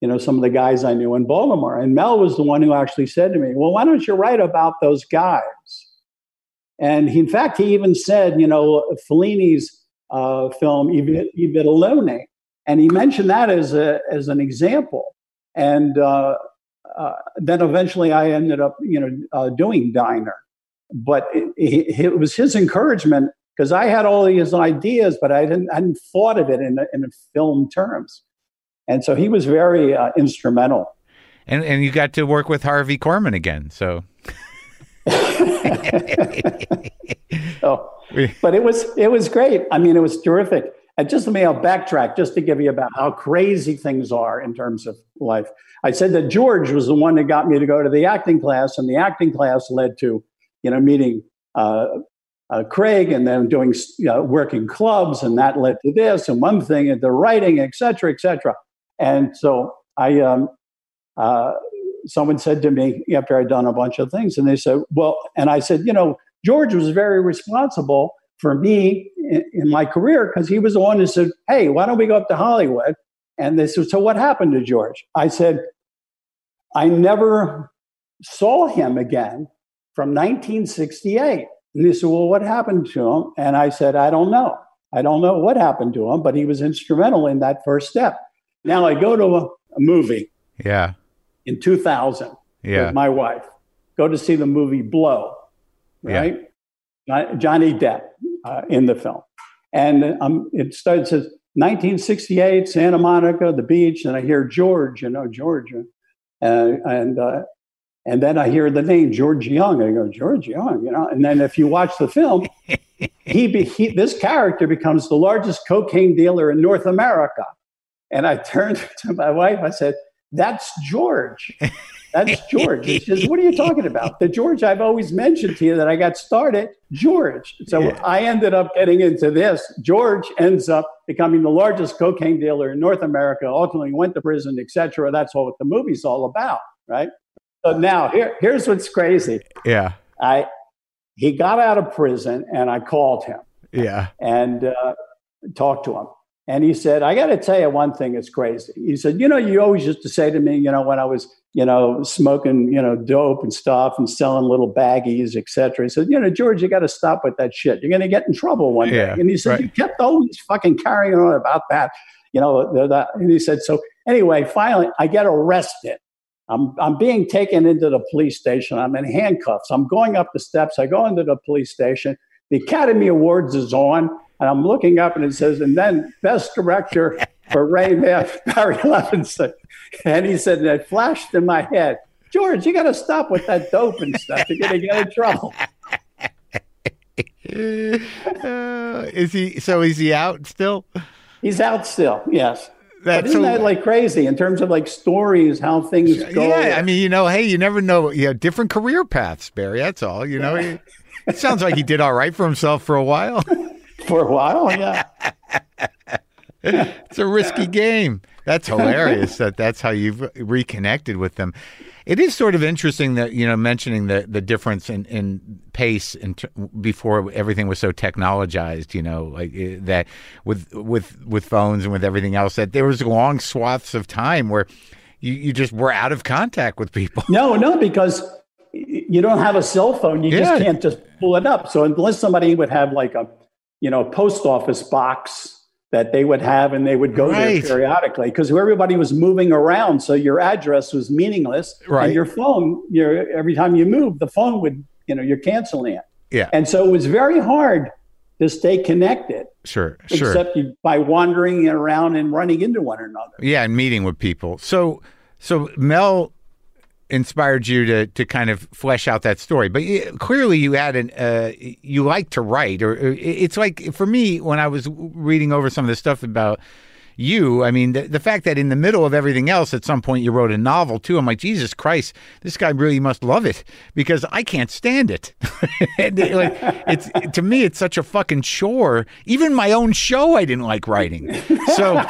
Speaker 2: you know some of the guys I knew in Baltimore, and Mel was the one who actually said to me, "Well, why don't you write about those guys?" And he, in fact, he even said, you know, Fellini's uh, film I Vita and he mentioned that as a as an example, and. Uh, uh, then eventually I ended up, you know, uh, doing Diner. But it, it, it was his encouragement because I had all these ideas, but I didn't, I hadn't thought of it in, in film terms. And so he was very uh, instrumental.
Speaker 1: And and you got to work with Harvey Korman again. So
Speaker 2: oh, but it was it was great. I mean, it was terrific. And just let me I'll backtrack just to give you about how crazy things are in terms of life. I said that George was the one that got me to go to the acting class, and the acting class led to, you know, meeting uh, uh, Craig and then doing you know, working clubs, and that led to this and one thing and the writing, et cetera, et cetera. And so I, um, uh, someone said to me after I'd done a bunch of things, and they said, well, and I said, you know, George was very responsible for me in, in my career because he was the one who said, hey, why don't we go up to Hollywood? And they said, so what happened to George? I said, I never saw him again from 1968. And they said, Well, what happened to him? And I said, I don't know. I don't know what happened to him, but he was instrumental in that first step. Now I go to a, a movie
Speaker 1: yeah,
Speaker 2: in 2000
Speaker 1: yeah,
Speaker 2: with my wife, go to see the movie Blow, right? Jo- Johnny Depp uh, in the film. And um, it starts as 1968, Santa Monica, the beach, and I hear George, you know, George. Uh, and uh, and then I hear the name George Young. I go, George Young, you know. And then if you watch the film, he, be, he this character becomes the largest cocaine dealer in North America. And I turned to my wife. I said, "That's George. That's George." She says, "What are you talking about? The George I've always mentioned to you that I got started, George." So
Speaker 1: Yeah.
Speaker 2: I ended up getting into this. George ends up becoming the largest cocaine dealer in North America. Ultimately, went to prison, etc. That's all what the movie's all about, right? So now here, here's what's crazy.
Speaker 1: yeah,
Speaker 2: I he got out of prison, and I called him
Speaker 1: yeah.
Speaker 2: and uh, talked to him. And he said, I got to tell you one thing that's crazy. He said, You know, you always used to say to me, you know, when I was, you know, smoking, you know, dope and stuff and selling little baggies, et cetera. He said, You know, George, you got to stop with that shit. You're going to get in trouble one
Speaker 1: Yeah,
Speaker 2: day. And he said,
Speaker 1: right.
Speaker 2: You kept always fucking carrying on about that, you know, the- that. And he said, So anyway, finally, I get arrested. I'm, I'm being taken into the police station. I'm in handcuffs. I'm going up the steps. I go into the police station. The Academy Awards is on, and I'm looking up and it says, and then Best Director for Ray Maff, Barry Levinson. And he said, and it flashed in my head, George, you got to stop with that dope and stuff. You're going to get in trouble.
Speaker 1: Uh, is he? So is he out still?
Speaker 2: He's out still, yes. But
Speaker 1: That's
Speaker 2: isn't
Speaker 1: so-
Speaker 2: that like crazy in terms of like stories, how things go?
Speaker 1: Yeah, I mean, you know, hey, you never know. You know, different career paths, Barry. That's all. You know, He- it sounds like he did all right for himself for a while.
Speaker 2: for a while, yeah.
Speaker 1: it's a risky game. That's hilarious. that that's how you've reconnected with them. It is sort of interesting that you know mentioning the the difference in in pace in ter- before everything was so technologized. You know, like eh, that with with with phones and with everything else. That there was long swaths of time where you you just were out of contact with people.
Speaker 2: No, no, because you don't have a cell phone. You
Speaker 1: Yeah.
Speaker 2: just can't just pull it up. So unless somebody would have like a, you know, post office box that they would have and they would go
Speaker 1: Right.
Speaker 2: there periodically because everybody was moving around. So your address was meaningless.
Speaker 1: Right.
Speaker 2: And your phone, your every time you move, the phone would, you know, you're canceling it.
Speaker 1: Yeah,
Speaker 2: And so it was very hard to stay connected,
Speaker 1: sure, sure.
Speaker 2: except you, by wandering around and running into one another.
Speaker 1: Yeah, and meeting with people. So, so Mel inspired you to to kind of flesh out that story. But you, clearly, you had an uh, you like to write, or, or it's like for me when I was reading over some of the stuff about you. I mean, the, the fact that in the middle of everything else, at some point you wrote a novel too. I'm like, Jesus Christ, this guy really must love it because I can't stand it. and it, like, it's to me, it's such a fucking chore. Even my own show, I didn't like writing. So.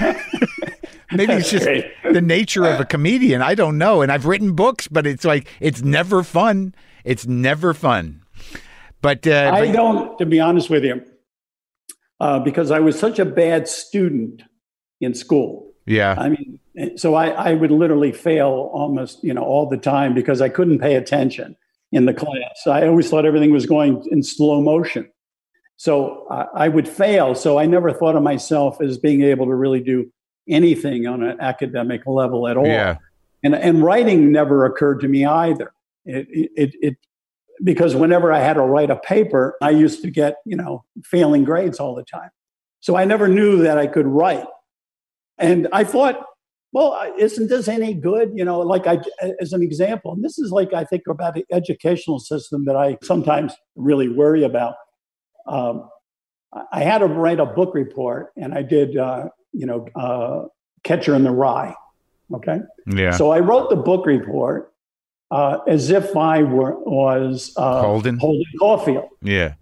Speaker 1: Maybe it's just
Speaker 2: great.
Speaker 1: the nature of a comedian. I don't know. And I've written books, but it's like it's never fun. It's never fun. But, uh,
Speaker 2: I
Speaker 1: but-
Speaker 2: don't, to be honest with you, uh, because I was such a bad student in school.
Speaker 1: yeah,
Speaker 2: I mean, so I, I would literally fail almost, you know, all the time because I couldn't pay attention in the class. I always thought everything was going in slow motion. So I, I would fail. So I never thought of myself as being able to really do anything on an academic level at all.
Speaker 1: yeah,
Speaker 2: And, and writing never occurred to me either. It, it, it, because whenever I had to write a paper, I used to get, you know, failing grades all the time. So I never knew that I could write. And I thought, well, isn't this any good? You know, like I, as an example, and this is like I think about the educational system that I sometimes really worry about. Um, I had to write a book report, and I did, uh, you know, uh, Catcher in the Rye. Okay,
Speaker 1: yeah.
Speaker 2: so I wrote the book report uh, as if I were was uh,
Speaker 1: Holden?
Speaker 2: Holden Caulfield.
Speaker 1: yeah.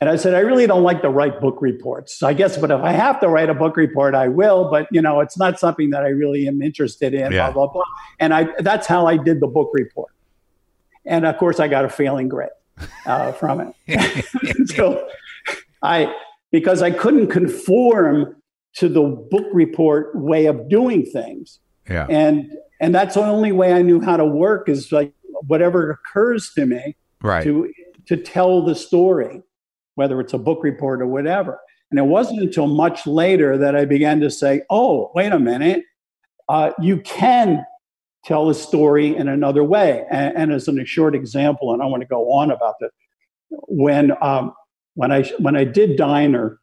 Speaker 2: And I said, I really don't like to write book reports. I guess, but if I have to write a book report, I will. But you know, it's not something that I really am interested in.
Speaker 1: Yeah.
Speaker 2: Blah blah blah. And I that's how I did the book report. And of course, I got a failing grade uh, from it. so I because I couldn't conform to the book report way of doing things
Speaker 1: Yeah.
Speaker 2: and and that's the only way I knew how to work is like whatever occurs to me
Speaker 1: Right.
Speaker 2: to to tell the story, whether it's a book report or whatever. And it wasn't until much later that I began to say, "Oh, wait a minute, uh, you can tell a story in another way." And, and as a short example, and I want to go on about that, when um, when I when I did Diner,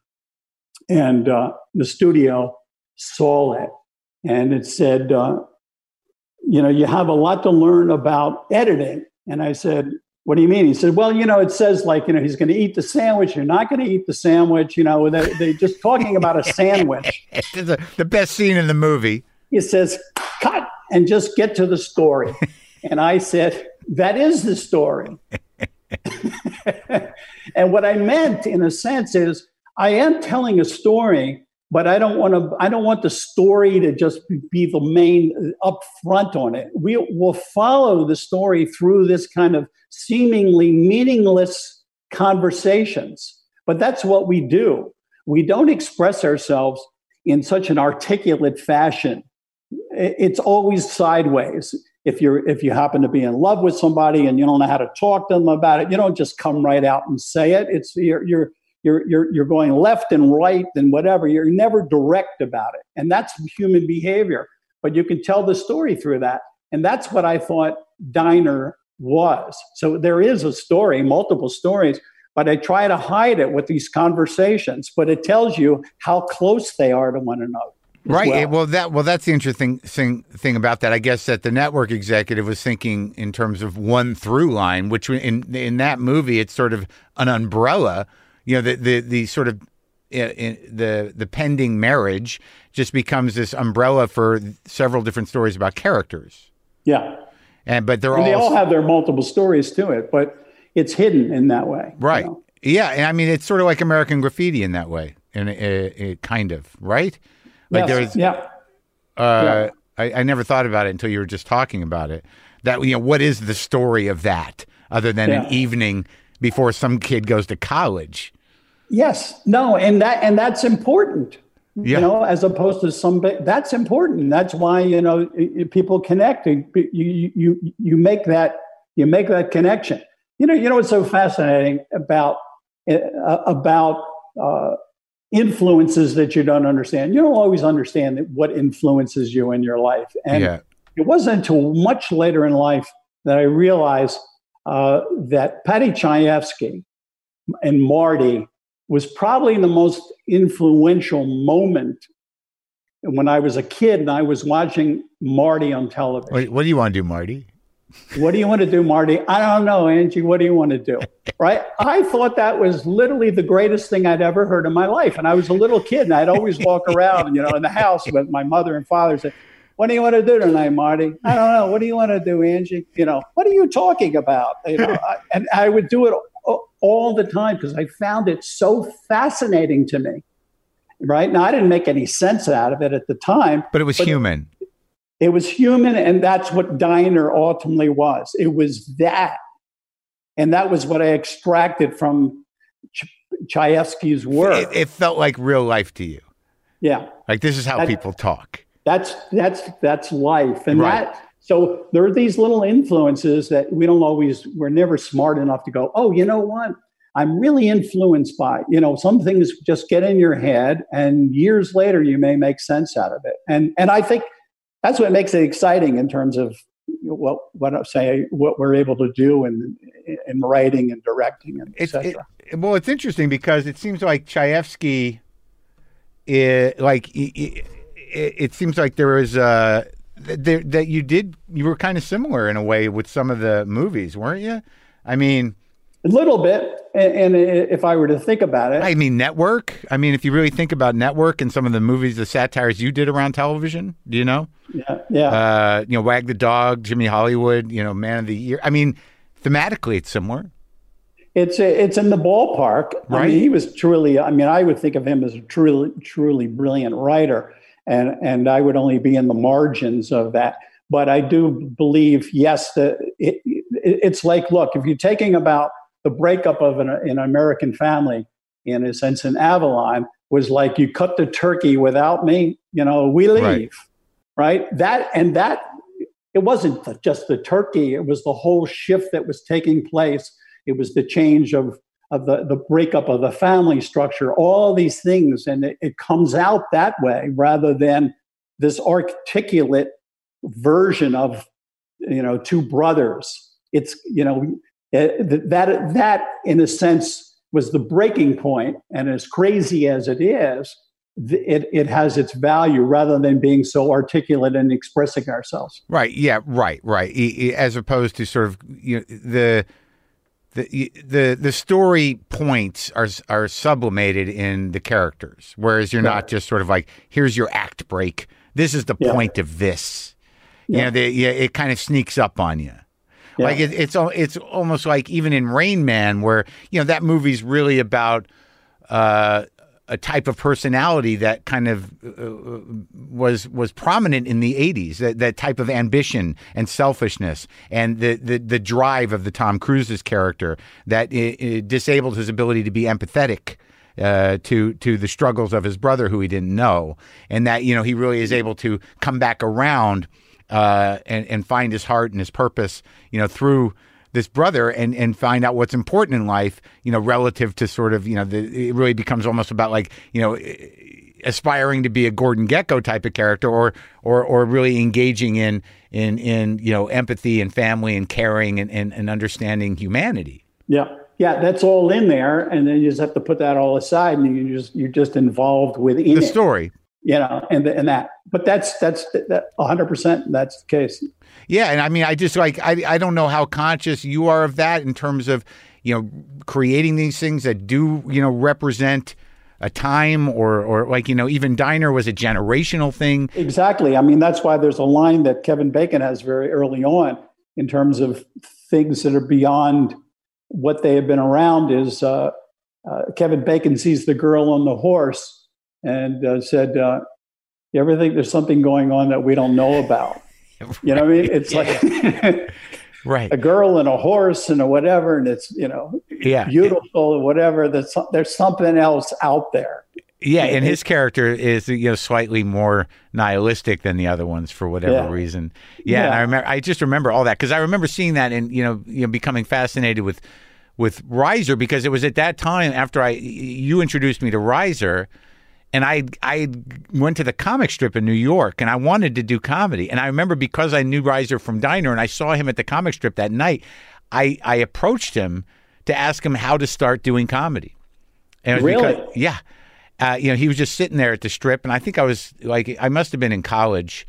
Speaker 2: and uh, the studio saw it, and it said, uh, "You know, you have a lot to learn about editing." And I said, what do you mean? He said, well, you know, it says like, you know, he's going to eat the sandwich. You're not going to eat the sandwich. You know, they, they're just talking about a sandwich.
Speaker 1: It's the, the best scene in the movie.
Speaker 2: He says, cut and just get to the story. And I said, that is the story. and what I meant in a sense is I am telling a story, but I don't want to, I don't want the story to just be the main uh, up front on it. We will follow the story through this kind of seemingly meaningless conversations. But that's what we do. We don't express ourselves in such an articulate fashion. It's always sideways. If you're if you happen to be in love with somebody and you don't know how to talk to them about it, you don't just come right out and say it. It's you're you're you're you're, you're going left and right and whatever. You're never direct about it, and that's human behavior. But you can tell the story through that, and that's what I thought Diner was. So there is a story, multiple stories, but I try to hide it with these conversations. But it tells you how close they are to one another.
Speaker 1: Right.
Speaker 2: well.
Speaker 1: Well. that well, that's the interesting thing thing about that. I guess that the network executive was thinking in terms of one through line, which in in that movie it's sort of an umbrella. You know, the the the sort of in, the the pending marriage just becomes this umbrella for several different stories about characters,
Speaker 2: yeah.
Speaker 1: and but they're
Speaker 2: And they
Speaker 1: all
Speaker 2: all have their multiple stories to it, but it's hidden in that way. you
Speaker 1: right.
Speaker 2: know?
Speaker 1: Yeah, and I mean it's sort of like American Graffiti in that way, and it, it kind of right. Like
Speaker 2: Yes,
Speaker 1: there's
Speaker 2: yeah.
Speaker 1: Uh, I, I never thought about it until you were just talking about it. That you know, what is the story of that other than
Speaker 2: Yeah.
Speaker 1: an evening before some kid goes to college?
Speaker 2: Yes. No, and that and that's important.
Speaker 1: Yeah.
Speaker 2: You know, as opposed to some that's important. That's why, you know, people connect. You you you make that you make that connection. You know, you know what's so fascinating about uh, about uh, influences that you don't understand. You don't always understand what influences you in your life. And
Speaker 1: yeah,
Speaker 2: it wasn't until much later in life that I realized uh, that Paddy Chayefsky and Marty was probably the most influential moment when I was a kid and I was watching Marty on television.
Speaker 1: what, what do you want to do, Marty?
Speaker 2: What do you want to do, Marty? I don't know, Angie. What do you want to do? Right? I thought that was literally the greatest thing I'd ever heard in my life. And I was a little kid and I'd always walk around, you know, in the house with my mother and father and say, What do you want to do tonight, Marty? I don't know. What do you want to do, Angie? You know, what are you talking about? You know, I, and I would do it all the time because I found it so fascinating to me. Right now, I didn't make any sense out of it at the time,
Speaker 1: but it was but human.
Speaker 2: It was human, and that's what Diner ultimately was. It was that, and that was what I extracted from Ch- Chayefsky's work.
Speaker 1: It, it, felt like real life to you.
Speaker 2: Yeah,
Speaker 1: like this is how that, people talk.
Speaker 2: That's that's that's life, and right. that so there are these little influences that we don't always, we're never smart enough to go, oh, you know what? I'm really influenced by, you know, some things just get in your head and years later you may make sense out of it. And and I think that's what makes it exciting in terms of what what I say what we're able to do in in writing and directing and etc.
Speaker 1: It, well, it's interesting because it seems like Chayefsky, it, eh, like it, it, seems like there is a that, that you did you were kind of similar in a way with some of the movies, weren't you? I mean,
Speaker 2: a little bit. And, and, if I were to think about it,
Speaker 1: I mean, Network. I mean, if you really think about Network and some of the movies, the satires you did around television, do you know?
Speaker 2: Yeah, yeah.
Speaker 1: Uh, you know, Wag the Dog, Jimmy Hollywood. You know, Man of the Year. I mean, thematically, it's similar.
Speaker 2: It's it's in the ballpark.
Speaker 1: Right.
Speaker 2: I mean, he was truly. I mean, I would think of him as a truly truly brilliant writer and and I would only be in the margins of that. But I do believe, yes, that it, it, it's like, look, if you're taking about the breakup of an, an American family, in a sense, in Avalon was like you cut the turkey without me, you know, we leave, right? right? That and that it wasn't just the turkey; it was the whole shift that was taking place. It was the change of of the, the breakup of the family structure, all these things. And it, it comes out that way rather than this articulate version of, you know, two brothers. It's, you know, eh, it, that, that in a sense was the breaking point. And as crazy as it is, it, it has its value rather than being so articulate and expressing ourselves.
Speaker 1: Right. Yeah. Right. Right. As opposed to sort of you know, the the the the story points are are sublimated in the characters, whereas you're not just sort of like here's your act break. This is the yeah. point of this. Yeah. You know, the, yeah, it kind of sneaks up on you. Yeah. Like it, it's it's almost like even in Rain Man, where you know that movie's really about uh, a type of personality that kind of uh, was was prominent in the 80s that, that type of ambition and selfishness and the, the, the drive of the Tom Cruise's character that it, it disabled his ability to be empathetic uh, to to the struggles of his brother who he didn't know. And that you know he really is able to come back around uh, and and find his heart and his purpose you know through this brother and and find out what's important in life, you know, relative to sort of, you know, the, it really becomes almost about like, you know, eh, aspiring to be a Gordon Gekko type of character or or or really engaging in in in, you know, empathy and family and caring and, and, and understanding humanity.
Speaker 2: Yeah. Yeah, that's all in there, and then you just have to put that all aside, and you just you're just involved within
Speaker 1: the
Speaker 2: it,
Speaker 1: story,
Speaker 2: you know, and and that. But that's that's that 100. percent That's the case.
Speaker 1: Yeah, and I mean, I just like I I don't know how conscious you are of that in terms of you know creating these things that do you know represent a time or or like you know even diner was a generational thing.
Speaker 2: Exactly. I mean that's why there's a line that kevin bacon has very early on in terms of things that are beyond what they have been around is uh, uh, kevin bacon sees the girl on the horse and uh, said uh, you ever think there's something going on that we don't know about You know what I mean? It's like
Speaker 1: right
Speaker 2: a girl and a horse and a whatever, and it's you know
Speaker 1: yeah
Speaker 2: beautiful or whatever. There's there's something else out there.
Speaker 1: Yeah, and his character is you know slightly more nihilistic than the other ones for whatever yeah. reason. Yeah, yeah, and I remember I just remember all that because I remember seeing that and you know you know becoming fascinated with with Reiser because it was at that time after I you introduced me to Reiser and I I went to the comic strip in New York and I wanted to do comedy. And I remember because I knew Reiser from Diner and I saw him at the comic strip that night, I I approached him to ask him how to start doing comedy.
Speaker 2: And really?
Speaker 1: Because, yeah. Uh, you know, he was just sitting there at the strip, and I think I was like, I must have been in college.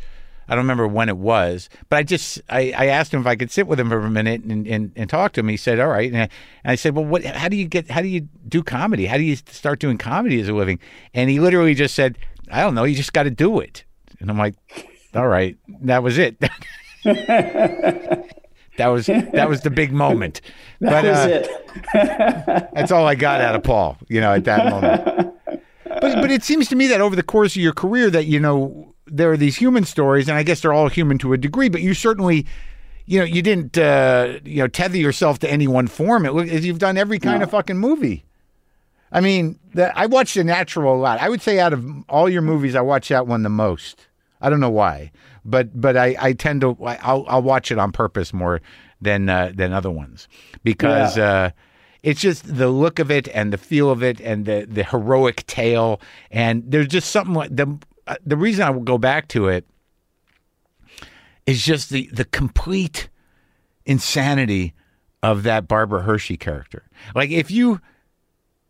Speaker 1: I don't remember when it was, but I just I, I asked him if I could sit with him for a minute and, and, and talk to him. He said, "All right." And I, and I said, "Well, what? How do you get? How do you do comedy? How do you start doing comedy as a living?" And he literally just said, "I don't know. You just got to do it." And I'm like, "All right." That was it. that was that was the big moment.
Speaker 2: That
Speaker 1: but,
Speaker 2: was
Speaker 1: uh,
Speaker 2: it.
Speaker 1: That's all I got out of Paul, you know, at that moment. But but it seems to me that over the course of your career that you know there are these human stories, and I guess they're all human to a degree. But you certainly, you know, you didn't uh, you know tether yourself to any one form. It look you've done every kind
Speaker 2: No.
Speaker 1: of fucking movie. I mean, the, I watched The Natural a lot. I would say out of all your movies, I watch that one the most. I don't know why, but but I, I tend to I- I'll I'll watch it on purpose more than uh, than other ones because uh, it's just the look of it and the feel of it and the the heroic tale and there's just something like the uh, the reason I will go back to it is just the the complete insanity of that Barbara Hershey character. Like if you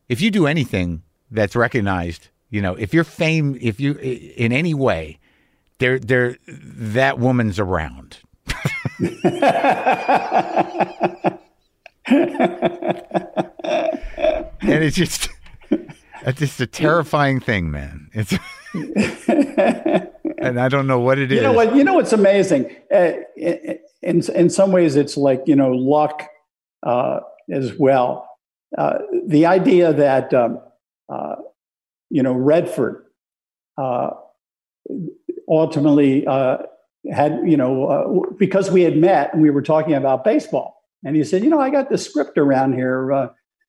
Speaker 1: if you do anything that's recognized, you know, if you're fame, if you in any way, there there that woman's around. and it's just it's just a terrifying thing, man. It's and I don't know what it is.
Speaker 2: You know what? You know what's amazing? Uh, in in some ways, it's like you know luck uh, as well. Uh, the idea that um, uh, you know Redford uh, ultimately uh, had you know uh, because we had met and we were talking about baseball, and he said, you know, I got the script around here uh,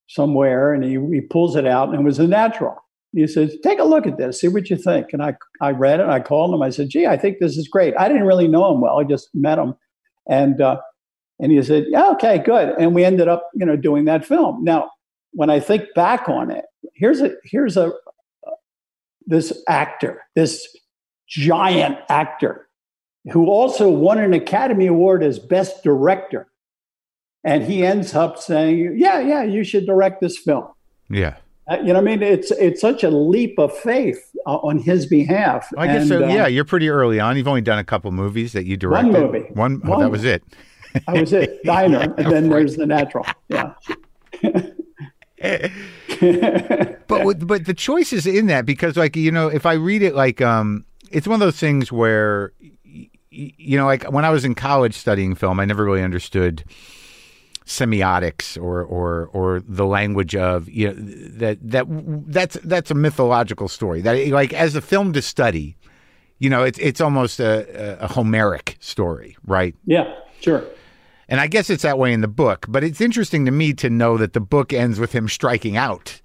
Speaker 2: somewhere, and he, he pulls it out, and it was a natural. He says, "Take a look at this, see what you think." And I, I read it. I called him. I said, "Gee, I think this is great." I didn't really know him well. I just met him, and uh, and he said, "Yeah, okay, good." And we ended up, you know, doing that film. Now, when I think back on it, here's a here's a this actor, this giant actor, who also won an Academy Award as Best Director, and he ends up saying, "Yeah, yeah, you should direct this film."
Speaker 1: yeah.
Speaker 2: Uh, You know, what I mean, it's it's such a leap of faith uh, on his behalf.
Speaker 1: I guess
Speaker 2: And,
Speaker 1: so.
Speaker 2: uh,
Speaker 1: yeah, you're pretty early on. You've only done a couple movies that you directed.
Speaker 2: One movie.
Speaker 1: One. oh,
Speaker 2: One.
Speaker 1: that was it.
Speaker 2: that was it. Diner, and then there's the natural. Yeah.
Speaker 1: but with, but the choice is in that because like you know if I read it like um it's one of those things where you know like when I was in college studying film I never really understood semiotics or or or the language of you know that that that's that's a mythological story that like as a film to study you know it's it's almost a, a Homeric story right
Speaker 2: Yeah. Sure.
Speaker 1: and I guess it's that way in the book, but it's interesting to me to know that the book ends with him striking out.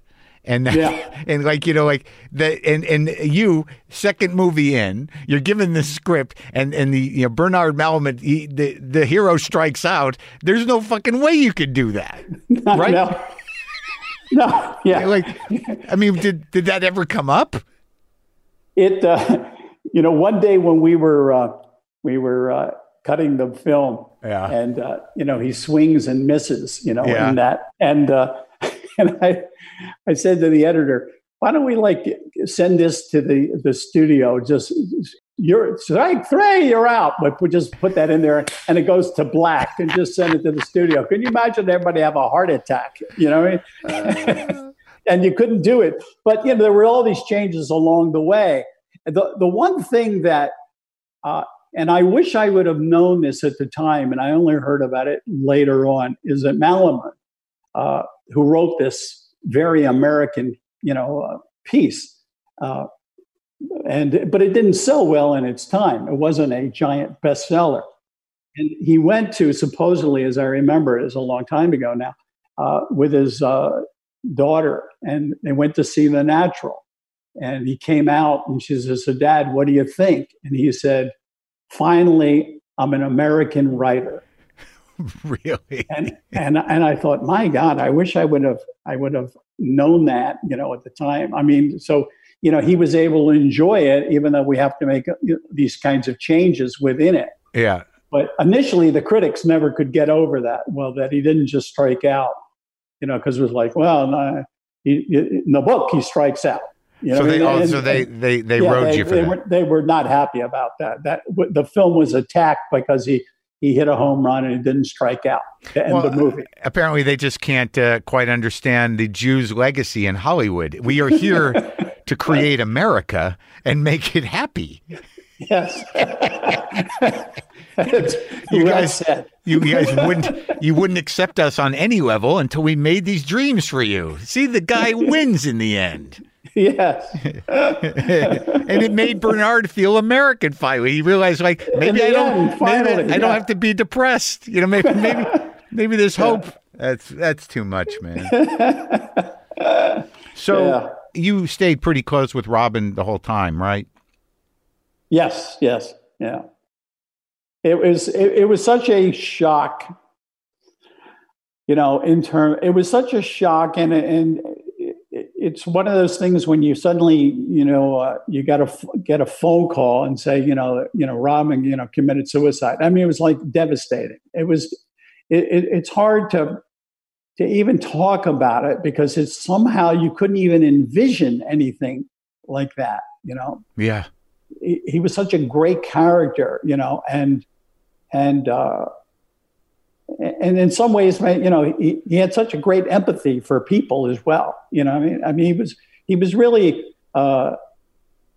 Speaker 1: And that,
Speaker 2: Yeah.
Speaker 1: and like you know like the and and you second movie in you're given the script and and the you know Bernard Malamud he, the the hero strikes out there's no fucking way you could do that right
Speaker 2: No. No. Yeah.
Speaker 1: like I mean did did that ever come up
Speaker 2: it uh, you know one day when we were uh, we were uh, cutting the film
Speaker 1: Yeah.
Speaker 2: and uh, you know he swings and misses you know
Speaker 1: Yeah.
Speaker 2: in that and uh, and I I said to the editor why don't we like send this to the the studio just you're strike three you're out but we just put that in there and it goes to black and just send it to the studio can you imagine everybody have a heart attack you know what I mean? and you couldn't do it. But you know, there were all these changes along the way. The the one thing that, uh, and I wish I would have known this at the time, and I only heard about it later on, is that Malamud, uh, who wrote this very American, you know, uh, piece, uh, and but it didn't sell well in its time. It wasn't a giant bestseller. And he went to supposedly, as I remember, is a long time ago now, uh, with his uh, daughter and they went to see the natural and he came out and she says so dad what do you think and he said finally i'm an american writer
Speaker 1: really?
Speaker 2: And and and i thought my god i wish i would have i would have known that you know at the time. I mean so you know he was able to enjoy it even though we have to make these kinds of changes within it.
Speaker 1: Yeah.
Speaker 2: But initially the critics never could get over that. Well that he didn't just strike out you know because it was like well no, he, in the book he strikes out. You know
Speaker 1: so they, oh,
Speaker 2: And-
Speaker 1: so they, they, they
Speaker 2: yeah,
Speaker 1: rode
Speaker 2: they,
Speaker 1: you for
Speaker 2: they
Speaker 1: that.
Speaker 2: Were, they were not happy about that. That w- the film was attacked because he he hit a home run and it didn't strike out to end
Speaker 1: Well,
Speaker 2: the movie.
Speaker 1: Apparently, they just can't uh, quite understand the Jews' legacy in Hollywood. We are here to create America and make it happy.
Speaker 2: Yes,
Speaker 1: You
Speaker 2: well
Speaker 1: guys-
Speaker 2: said.
Speaker 1: You guys wouldn't you wouldn't accept us on any level until we made these dreams for you. See, the guy wins in the end.
Speaker 2: Yes,
Speaker 1: and it made Bernard feel American finally. He realized like maybe I don't
Speaker 2: end,
Speaker 1: maybe
Speaker 2: finally,
Speaker 1: I don't have to be depressed. You know, maybe maybe maybe there's hope. That's that's too much, man. So
Speaker 2: Yeah.
Speaker 1: you stayed pretty close with Robin the whole time, right?
Speaker 2: yes, yes, yeah. It was it, it was such a shock. You know, in term, it was such a shock, and and it's one of those things when you suddenly, you know, uh, you got to get a phone call and say, you know, you know, Robin, you know, committed suicide. I mean, it was like devastating. It was, it, it, it's hard to to even talk about it because it's somehow you couldn't even envision anything like that. You know,
Speaker 1: Yeah.
Speaker 2: he, he was such a great character, you know, and and uh, and in some ways, you know, he, he had such a great empathy for people as well. You know, I mean, I mean, he was he was really uh,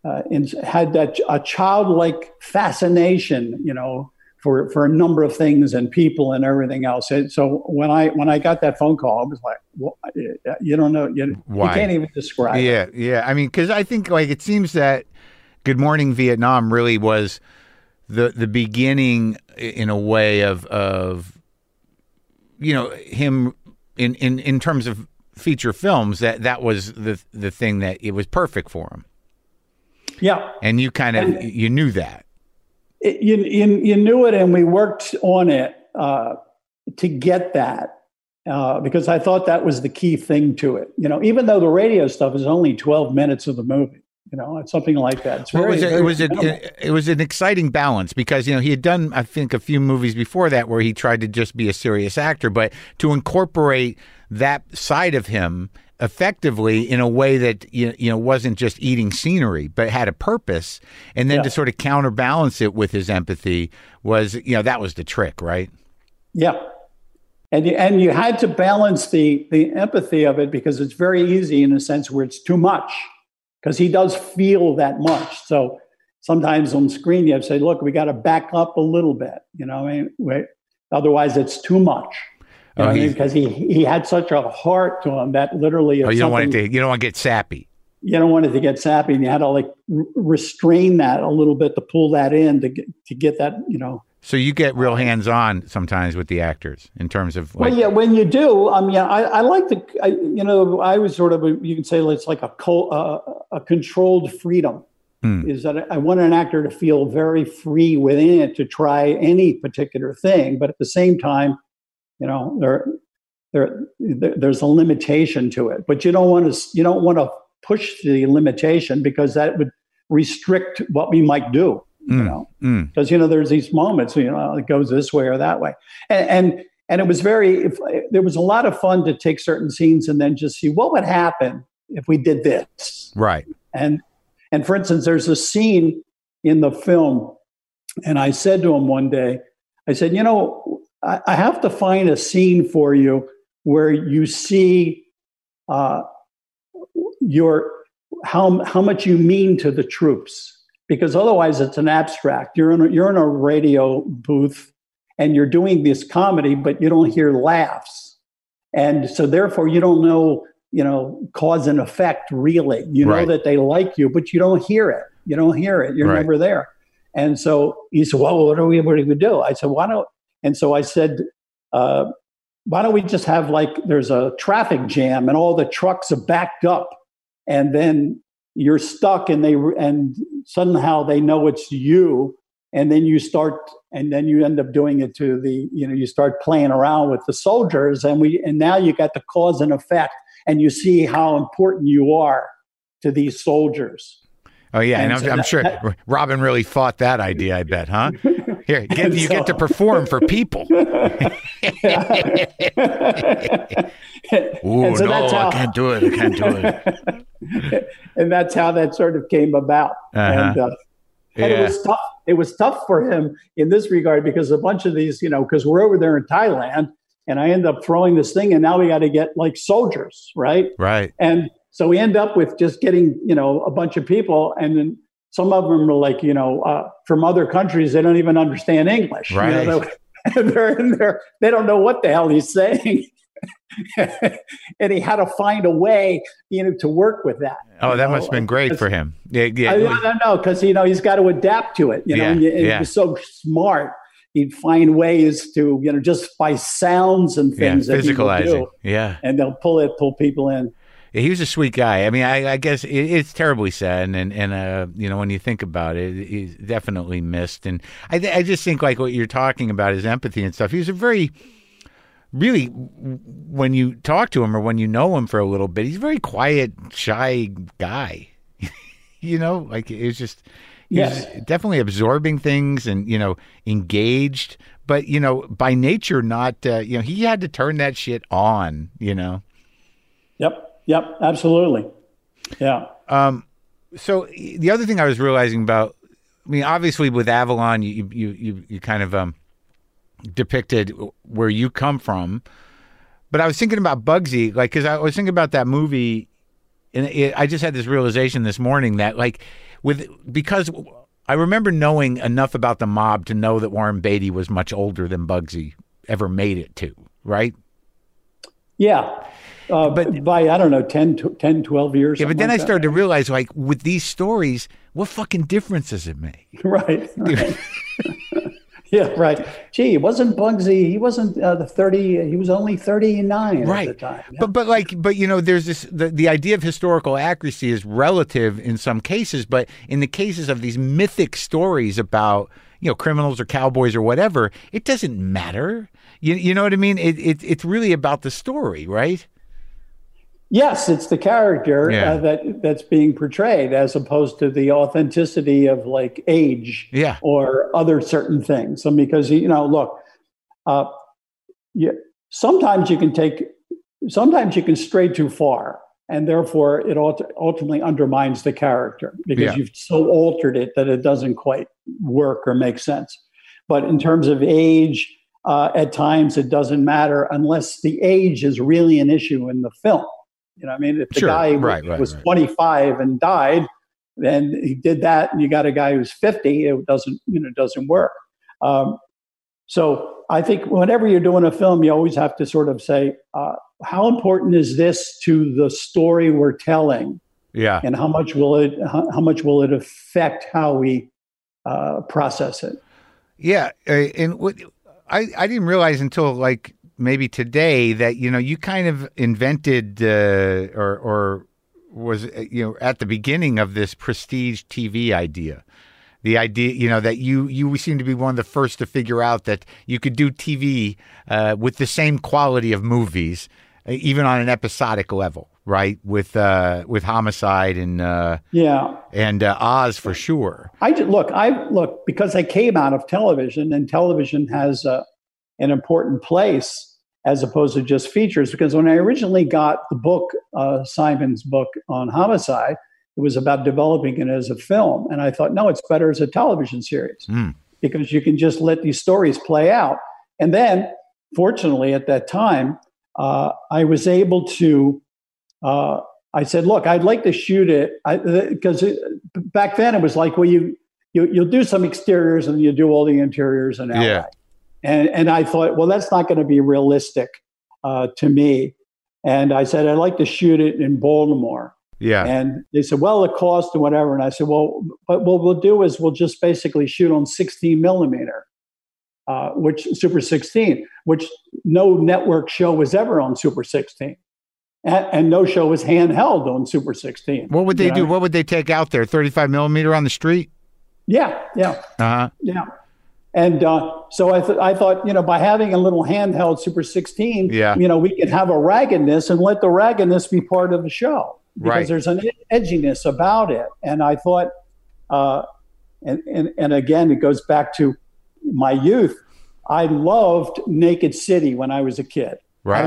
Speaker 2: uh, in, had that a childlike fascination, you know, for for a number of things and people and everything else. And so when I when I got that phone call, I was like, well, you don't know, you, you can't even describe. it.
Speaker 1: Yeah, yeah. I mean, because I think like it seems that Good Morning Vietnam really was the the beginning in a way of of you know him in in in terms of feature films that that was the the thing that it was perfect for him,
Speaker 2: yeah.
Speaker 1: and you kind of
Speaker 2: And-
Speaker 1: you knew that.
Speaker 2: it, you, you, you knew it and we worked on it uh, to get that uh, because I thought that was the key thing to it. You know, even though the radio stuff is only 12 minutes of the movie, you know, it's something like that. It's
Speaker 1: Well,
Speaker 2: very,
Speaker 1: it was a, it was a, it was an exciting balance because you know he had done I think a few movies before that where he tried to just be a serious actor, but to incorporate that side of him effectively in a way that you you know wasn't just eating scenery but had a purpose, and then
Speaker 2: Yeah.
Speaker 1: to sort of counterbalance it with his empathy was you know that was the trick, right?
Speaker 2: Yeah. And you, and you had to balance the, the empathy of it because it's very easy in a sense where it's too much because he does feel that much. So sometimes on screen you have to say, look, we got to back up a little bit. You know, I mean, otherwise it's too much.
Speaker 1: Oh,
Speaker 2: I mean? because he he had such a heart to him that literally,
Speaker 1: Oh, you don't want it to you don't want to get sappy.
Speaker 2: you don't want it to get sappy, and you had to like r- restrain that a little bit to pull that in to get to get that you know
Speaker 1: So you get real hands on sometimes with the actors in terms of like
Speaker 2: well, yeah, when you do, I mean, I, I like to, I, you know, I was sort of, a, you can say it's like a co- uh, a controlled freedom.
Speaker 1: Hmm.
Speaker 2: Is that I want an actor to feel very free within it to try any particular thing, but at the same time, you know, there, there, there there's a limitation to it. But you don't want to, you don't want to push the limitation because that would restrict what we might do. You
Speaker 1: Mm,
Speaker 2: know
Speaker 1: mm.
Speaker 2: because you know there's these moments you know it goes this way or that way and and, and it was very if, there was a lot of fun to take certain scenes and then just see what would happen if we did this.
Speaker 1: Right.
Speaker 2: and and for instance there's a scene in the film and i said to him one day i said you know i, I have to find a scene for you where you see uh, your how how much you mean to the troops because otherwise it's an abstract. You're in a, you're in a radio booth and you're doing this comedy but you don't hear laughs. And so therefore you don't know you know cause and effect really you know
Speaker 1: Right.
Speaker 2: that they like you but you don't hear it. You don't hear it. You're
Speaker 1: Right.
Speaker 2: never there. And so he said well what are we what do we do? I said why don't and so i said uh, why don't we just have like there's a traffic jam and all the trucks are backed up and then you're stuck and they and somehow they know it's you and then you start and then you end up doing it to the you know you start playing around with the soldiers and we and now you got the cause and effect and you see how important you are to these soldiers
Speaker 1: Oh yeah, and,
Speaker 2: And
Speaker 1: I'm,
Speaker 2: so
Speaker 1: I'm sure
Speaker 2: that-
Speaker 1: Robin really fought that idea. I bet, huh? Here, get, you get to perform for people. Ooh, so no, I can't do it. I can't do
Speaker 2: it. and that's how that sort of came about. Uh-huh. And, uh, and yeah. it was tough. It was tough for him in this regard because a bunch of these, you know, because we're over there in Thailand, and I end up throwing this thing, and now we got to get like soldiers, right?
Speaker 1: Right.
Speaker 2: And so we end up with just getting, you know, a bunch of people, and then some of them are like, you know, uh, from other countries, they don't even understand English.
Speaker 1: Right.
Speaker 2: You know, they're in there, they don't know what the hell he's saying. and he had to find a way, you know, to work with that.
Speaker 1: Oh, that know? must have been great for him. Yeah, yeah.
Speaker 2: I, I don't know because you know he's got to adapt to it. You know, yeah, and, and yeah. he's so smart. He'd find ways to, you know, just by sounds and things.
Speaker 1: Yeah, physicalizing. Do,
Speaker 2: yeah, and they'll pull it, pull people in
Speaker 1: he was a sweet guy. I mean, I, I guess it, it's terribly sad, and and uh, you know, when you think about it, he's definitely missed. And I, I just think like what you're talking about is empathy and stuff. He was a very, really, when you talk to him or when you know him for a little bit, he's a very quiet, shy guy. you know, like it's just.
Speaker 2: Yes.
Speaker 1: definitely absorbing things and you know engaged, but you know by nature not. Uh, you know he had to turn that shit on. You know.
Speaker 2: Yep. Yep, absolutely. Yeah.
Speaker 1: Um, so the other thing I was realizing about, I mean, obviously with Avalon, you you you, you kind of um, depicted where you come from, but I was thinking about Bugsy, like because I was thinking about that movie, and it, I just had this realization this morning that like with because I remember knowing enough about the mob to know that Warren Beatty was much older than Bugsy ever made it to, right?
Speaker 2: Yeah. Uh, but by I don't know 10, 10 12 years.
Speaker 1: Yeah, but then
Speaker 2: like
Speaker 1: I started
Speaker 2: that.
Speaker 1: to realize, like, with these stories, what fucking difference does it make?
Speaker 2: Right. right. yeah, right. Gee, it wasn't Bugsy? He wasn't uh, the thirty. He was only thirty nine
Speaker 1: right.
Speaker 2: at the time. Yeah.
Speaker 1: But but like but you know, there's this the, the idea of historical accuracy is relative in some cases, but in the cases of these mythic stories about you know criminals or cowboys or whatever, it doesn't matter. You you know what I mean? It, it it's really about the story, right?
Speaker 2: Yes, it's the character uh, yeah. uh, that that's being portrayed as opposed to the authenticity of like age
Speaker 1: yeah.
Speaker 2: or other certain things. And because you know, look, uh, you, sometimes you can take, sometimes you can stray too far, and therefore it ultimately undermines the character because yeah. you've so altered it that it doesn't quite work or make sense. But in terms of age, uh, at times it doesn't matter unless the age is really an issue in the film. You know, I mean, if the
Speaker 1: sure.
Speaker 2: guy
Speaker 1: right, right,
Speaker 2: was
Speaker 1: right.
Speaker 2: 25 and died, then he did that, and you got a guy who's 50, it doesn't, you know, doesn't work. Um, so I think whenever you're doing a film, you always have to sort of say, uh, how important is this to the story we're telling?
Speaker 1: Yeah,
Speaker 2: and how much will it how, how much will it affect how we uh, process it?
Speaker 1: Yeah, uh, and what I I didn't realize until like maybe today that you know you kind of invented uh, or or was uh, you know at the beginning of this prestige TV idea. The idea, you know, that you you seem to be one of the first to figure out that you could do TV uh, with the same quality of movies, uh, even on an episodic level, right? With uh, with Homicide and uh,
Speaker 2: yeah,
Speaker 1: and uh, Oz for sure.
Speaker 2: I did, look, I look because I came out of television, and television has uh, an important place as opposed to just features. Because when I originally got the book, uh, Simon's book on homicide, it was about developing it as a film. And I thought, no, it's better as a television series
Speaker 1: mm.
Speaker 2: because you can just let these stories play out. And then, fortunately, at that time, uh, I was able to. Uh, I said, "Look, I'd like to shoot it because back then it was like, well, you, you you'll do some exteriors and you do all the interiors and
Speaker 1: yeah.
Speaker 2: And, and I thought, well, that's not going to be realistic uh, to me. And I said, I'd like to shoot it in Baltimore.
Speaker 1: Yeah.
Speaker 2: And they said, well, the cost and whatever. And I said, well, but what we'll do is we'll just basically shoot on 16 millimeter, uh, which Super 16, which no network show was ever on Super 16. And, and no show was handheld on Super 16.
Speaker 1: What would they do? Know? What would they take out there? 35 millimeter on the street?
Speaker 2: Yeah. Yeah.
Speaker 1: Uh-huh.
Speaker 2: Yeah. And uh, so I, th- I thought, you know, by having a little handheld Super 16,
Speaker 1: yeah.
Speaker 2: you know, we can have a raggedness and let the raggedness be part of the show because
Speaker 1: right.
Speaker 2: there's an edginess about it. And I thought, uh, and, and, and again, it goes back to my youth. I loved Naked City when I was a kid.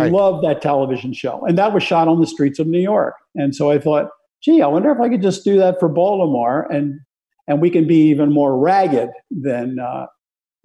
Speaker 2: I loved that television show. And that was shot on the streets of New York. And so I thought, gee, I wonder if I could just do that for Baltimore and and we can be even more ragged than uh,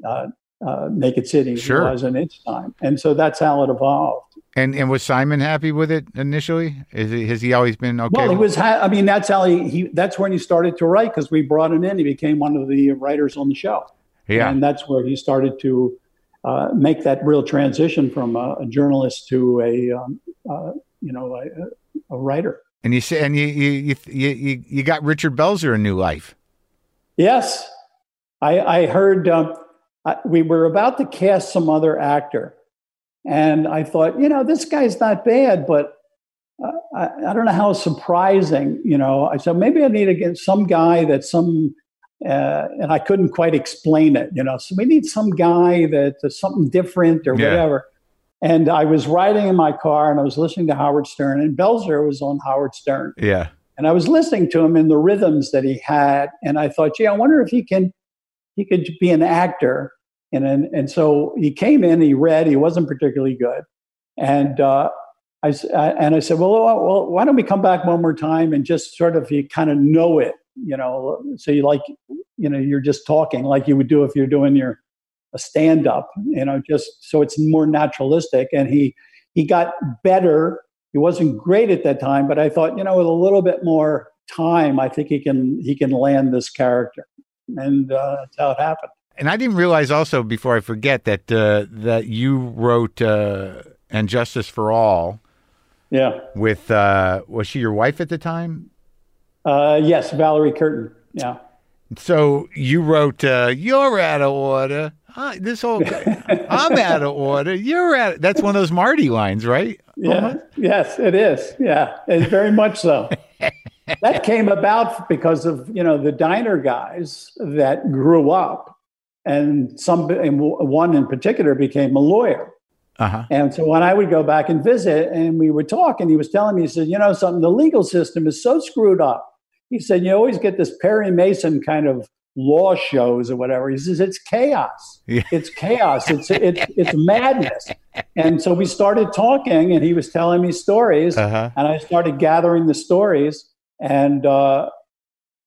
Speaker 2: uh, uh, Naked City
Speaker 1: Sure.
Speaker 2: was in its time. And so that's how it evolved.
Speaker 1: And and was Simon happy with it initially? Is he, has he always been okay?
Speaker 2: Well, he was. Ha- I mean, that's how he. he that's when he started to write because we brought him in. He became one of the writers on the show.
Speaker 1: yeah.
Speaker 2: and that's where he started to uh, make that real transition from a, a journalist to a, um, uh, you know, a, a writer.
Speaker 1: And you say, and you you you you, you, got Richard Belzer a new life.
Speaker 2: Yes, I, I heard um, I, we were about to cast some other actor, and I thought, you know, this guy's not bad, but uh, I, I don't know how surprising. You know, I said maybe I need to get some guy that some, uh, and I couldn't quite explain it. You know, so we need some guy that is something different or
Speaker 1: Yeah.
Speaker 2: whatever. And I was riding in my car and I was listening to Howard Stern, and Belzer was on Howard Stern.
Speaker 1: Yeah.
Speaker 2: And I was listening to him in the rhythms that he had, and I thought, gee, I wonder if he can he could be an actor. And and, and so he came in, he read, he wasn't particularly good, and uh, I and I said, well, well, well, why don't we come back one more time and just sort of you kind of know it, you know, so you like, you know, you're just talking like you would do if you're doing your a stand up, you know, just so it's more naturalistic. And he he got better he wasn't great at that time, but I thought, you know, with a little bit more time, I think he can he can land this character, and uh, that's how it happened.
Speaker 1: And I didn't realize also before I forget that uh, that you wrote uh, "And Justice for All"
Speaker 2: Yeah.
Speaker 1: with uh, was she your wife at the time?
Speaker 2: Uh, yes, Valerie Curtin. Yeah.
Speaker 1: So you wrote uh, "You're out of order." Uh, this whole I'm out of order. You're out. That's one of those Marty lines, right?
Speaker 2: Yeah. Yes, it is. Yeah, it's very much so. that came about because of you know the diner guys that grew up, and some and one in particular became a lawyer.
Speaker 1: Uh huh.
Speaker 2: And so when I would go back and visit and we would talk, and he was telling me, he said, you know, something, the legal system is so screwed up. He said, you always get this Perry Mason kind of law shows or whatever. He says, it's chaos.
Speaker 1: Yeah.
Speaker 2: It's chaos. It's, it's, it's madness. And so we started talking, and he was telling me stories,
Speaker 1: Uh huh.
Speaker 2: and I started gathering the stories. And, uh,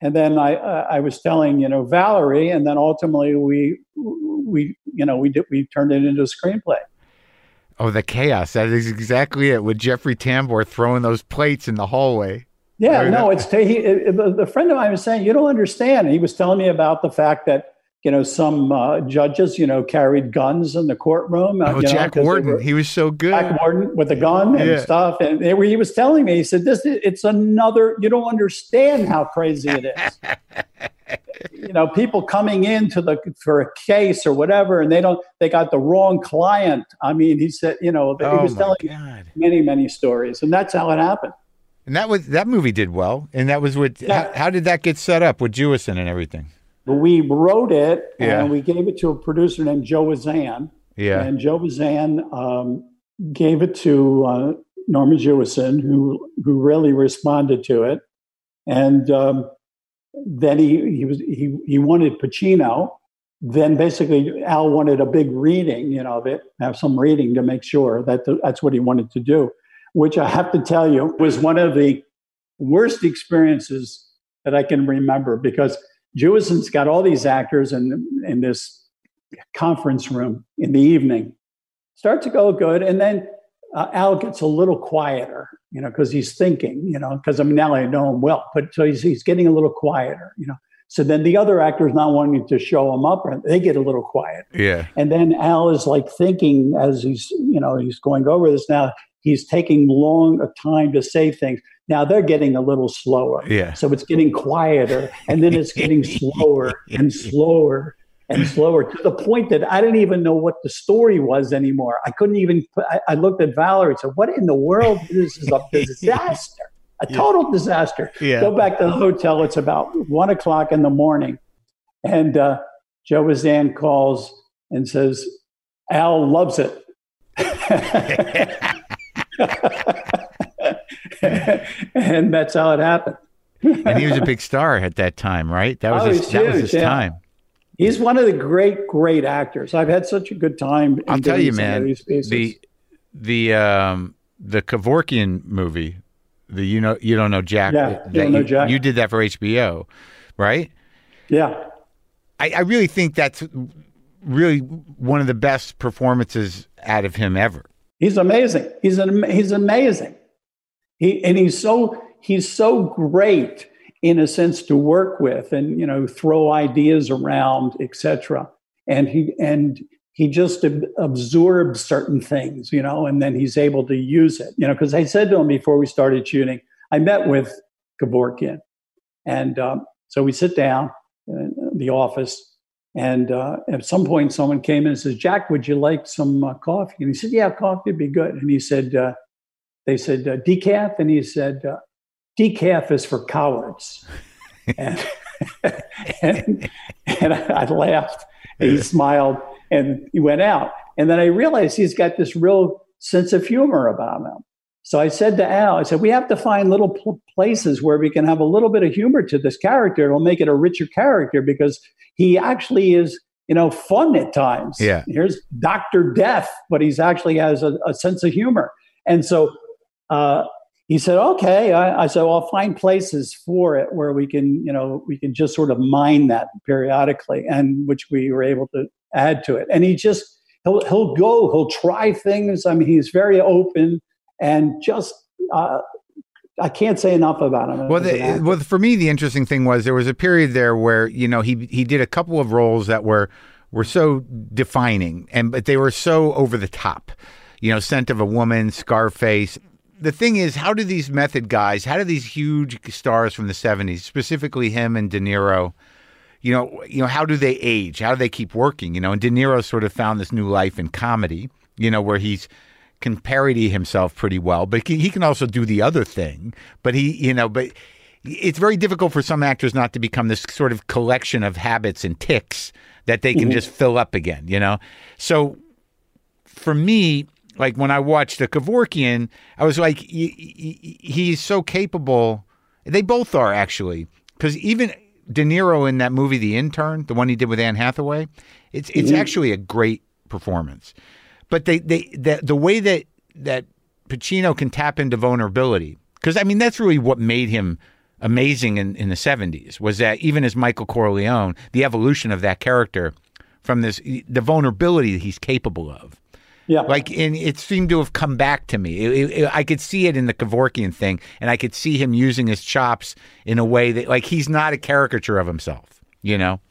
Speaker 2: and then I, I was telling, you know, Valerie, and then ultimately we, we, you know, we did, we turned it into a screenplay.
Speaker 1: Oh, the chaos. That is exactly it. With Jeffrey Tambor throwing those plates in the hallway.
Speaker 2: Yeah, no, it's he. It, it- the friend of mine was saying you don't understand. He was telling me about the fact that you know some uh, judges, you know, carried guns in the courtroom. uh,
Speaker 1: Oh,
Speaker 2: you know,
Speaker 1: Jack Warden. He was so good.
Speaker 2: Jack Warden with a gun and
Speaker 1: Yeah.
Speaker 2: stuff, and were, he was telling me. He said, "This, is- it's another. You don't understand how crazy it is." you know, people coming into the for a case or whatever, and they don't. They got the wrong client. I mean, he said, you know, he
Speaker 1: oh
Speaker 2: was telling
Speaker 1: god.
Speaker 2: many, many stories, and that's how it happened.
Speaker 1: And that was that movie did well. And that was with
Speaker 2: Yeah.
Speaker 1: how, how did that get set up with Jewison and everything?
Speaker 2: But we wrote it
Speaker 1: Yeah.
Speaker 2: and we gave it to a producer named Joe Wizan.
Speaker 1: Yeah.
Speaker 2: And Joe Wizan um, gave it to uh, Norman Jewison, who who really responded to it. And um, then he he was he he wanted Pacino. Then basically Al wanted a big reading, you know, of it, have some reading to make sure that th- that's what he wanted to do. Which I have to tell you was one of the worst experiences that I can remember because Jewison's got all these actors in in this conference room in the evening. Start to go good, and then uh, Al gets a little quieter, you know, because he's thinking, you know, because I mean now I know him well, but so he's he's getting a little quieter, you know. So then the other actors not wanting to show him up, they get a little quiet.
Speaker 1: Yeah.
Speaker 2: And then Al is like thinking as he's, you know, he's going over this now. He's taking long a time to say things. Now they're getting a little slower.
Speaker 1: Yeah.
Speaker 2: So it's getting quieter, and then it's getting slower and slower and slower to the point that I didn't even know what the story was anymore. I couldn't even. I, I looked at Valerie and said, "What in the world? This is a disaster, a total disaster."
Speaker 1: Yeah.
Speaker 2: Go back to the hotel. It's about one o'clock in the morning, and uh, Joe Wizan calls and says, "Al loves it." and that's how it happened.
Speaker 1: and he was a big star at that time, right? That was
Speaker 2: Oh,
Speaker 1: his,
Speaker 2: he's
Speaker 1: that was his
Speaker 2: yeah.
Speaker 1: time.
Speaker 2: He's one of the great, great actors. I've had such a good time. in
Speaker 1: I'll tell you, man. The the um the Kevorkian movie, the you know you don't know Jack.
Speaker 2: Yeah,
Speaker 1: that
Speaker 2: You Don't Know
Speaker 1: you,
Speaker 2: Jack.
Speaker 1: you did that for HBO, right?
Speaker 2: yeah,
Speaker 1: I, I really think that's really one of the best performances out of him ever.
Speaker 2: He's amazing. He's an he's amazing. He and he's so he's so great in a sense to work with and you know throw ideas around, etc. And he and he just ab- absorbs certain things, you know, and then he's able to use it, you know. Because I said to him before we started shooting, I met with Kevorkian, and um, so we sit down in the office, and uh, at some point, someone came in and says, "Jack, would you like some uh, coffee?" And he said, "Yeah, coffee would be good." And he said, uh, "They said uh, decaf," and he said, uh, "Decaf is for cowards." and, and, and I laughed. And he smiled, and he went out. And then I realized he's got this real sense of humor about him. So I said to Al, I said, we have to find little pl- places where we can have a little bit of humor to this character. It'll make it a richer character because he actually is, you know, fun at times.
Speaker 1: Yeah.
Speaker 2: Here's Dr. Death, but he's actually has a, a sense of humor. And so uh, he said, okay. I, I said, well, I'll find places for it where we can, you know, we can just sort of mine that periodically and which we were able to add to it. And he just, he'll, he'll go, he'll try things. I mean, he's very open and just uh, I can't say enough about him.
Speaker 1: Well, the, well, for me, the interesting thing was there was a period there where you know he he did a couple of roles that were were so defining, and but they were so over the top. You know, Scent of a Woman, Scarface. The thing is, how do these method guys, how do these huge stars from the '70s, specifically him and De Niro, you know, you know, how do they age? How do they keep working? You know, and De Niro sort of found this new life in comedy. You know, where he's can parody himself pretty well, but he can also do the other thing. But he, you know, but it's very difficult for some actors not to become this sort of collection of habits and ticks that they can mm-hmm. just fill up again, you know? So for me, like when I watched the Kevorkian, I was like, he- he- he's so capable. They both are actually, because even De Niro in that movie, The Intern, the one he did with Anne Hathaway, it's it's mm-hmm. actually a great performance. But they they the, the way that that Pacino can tap into vulnerability, because I mean that's really what made him amazing in, in the 70s was that even as Michael Corleone, the evolution of that character from this the vulnerability that he's capable of.
Speaker 2: yeah,
Speaker 1: Like, and it seemed to have come back to me. It- it- I could see it in the Kevorkian thing, and I could see him using his chops in a way that, like, he's not a caricature of himself. You know?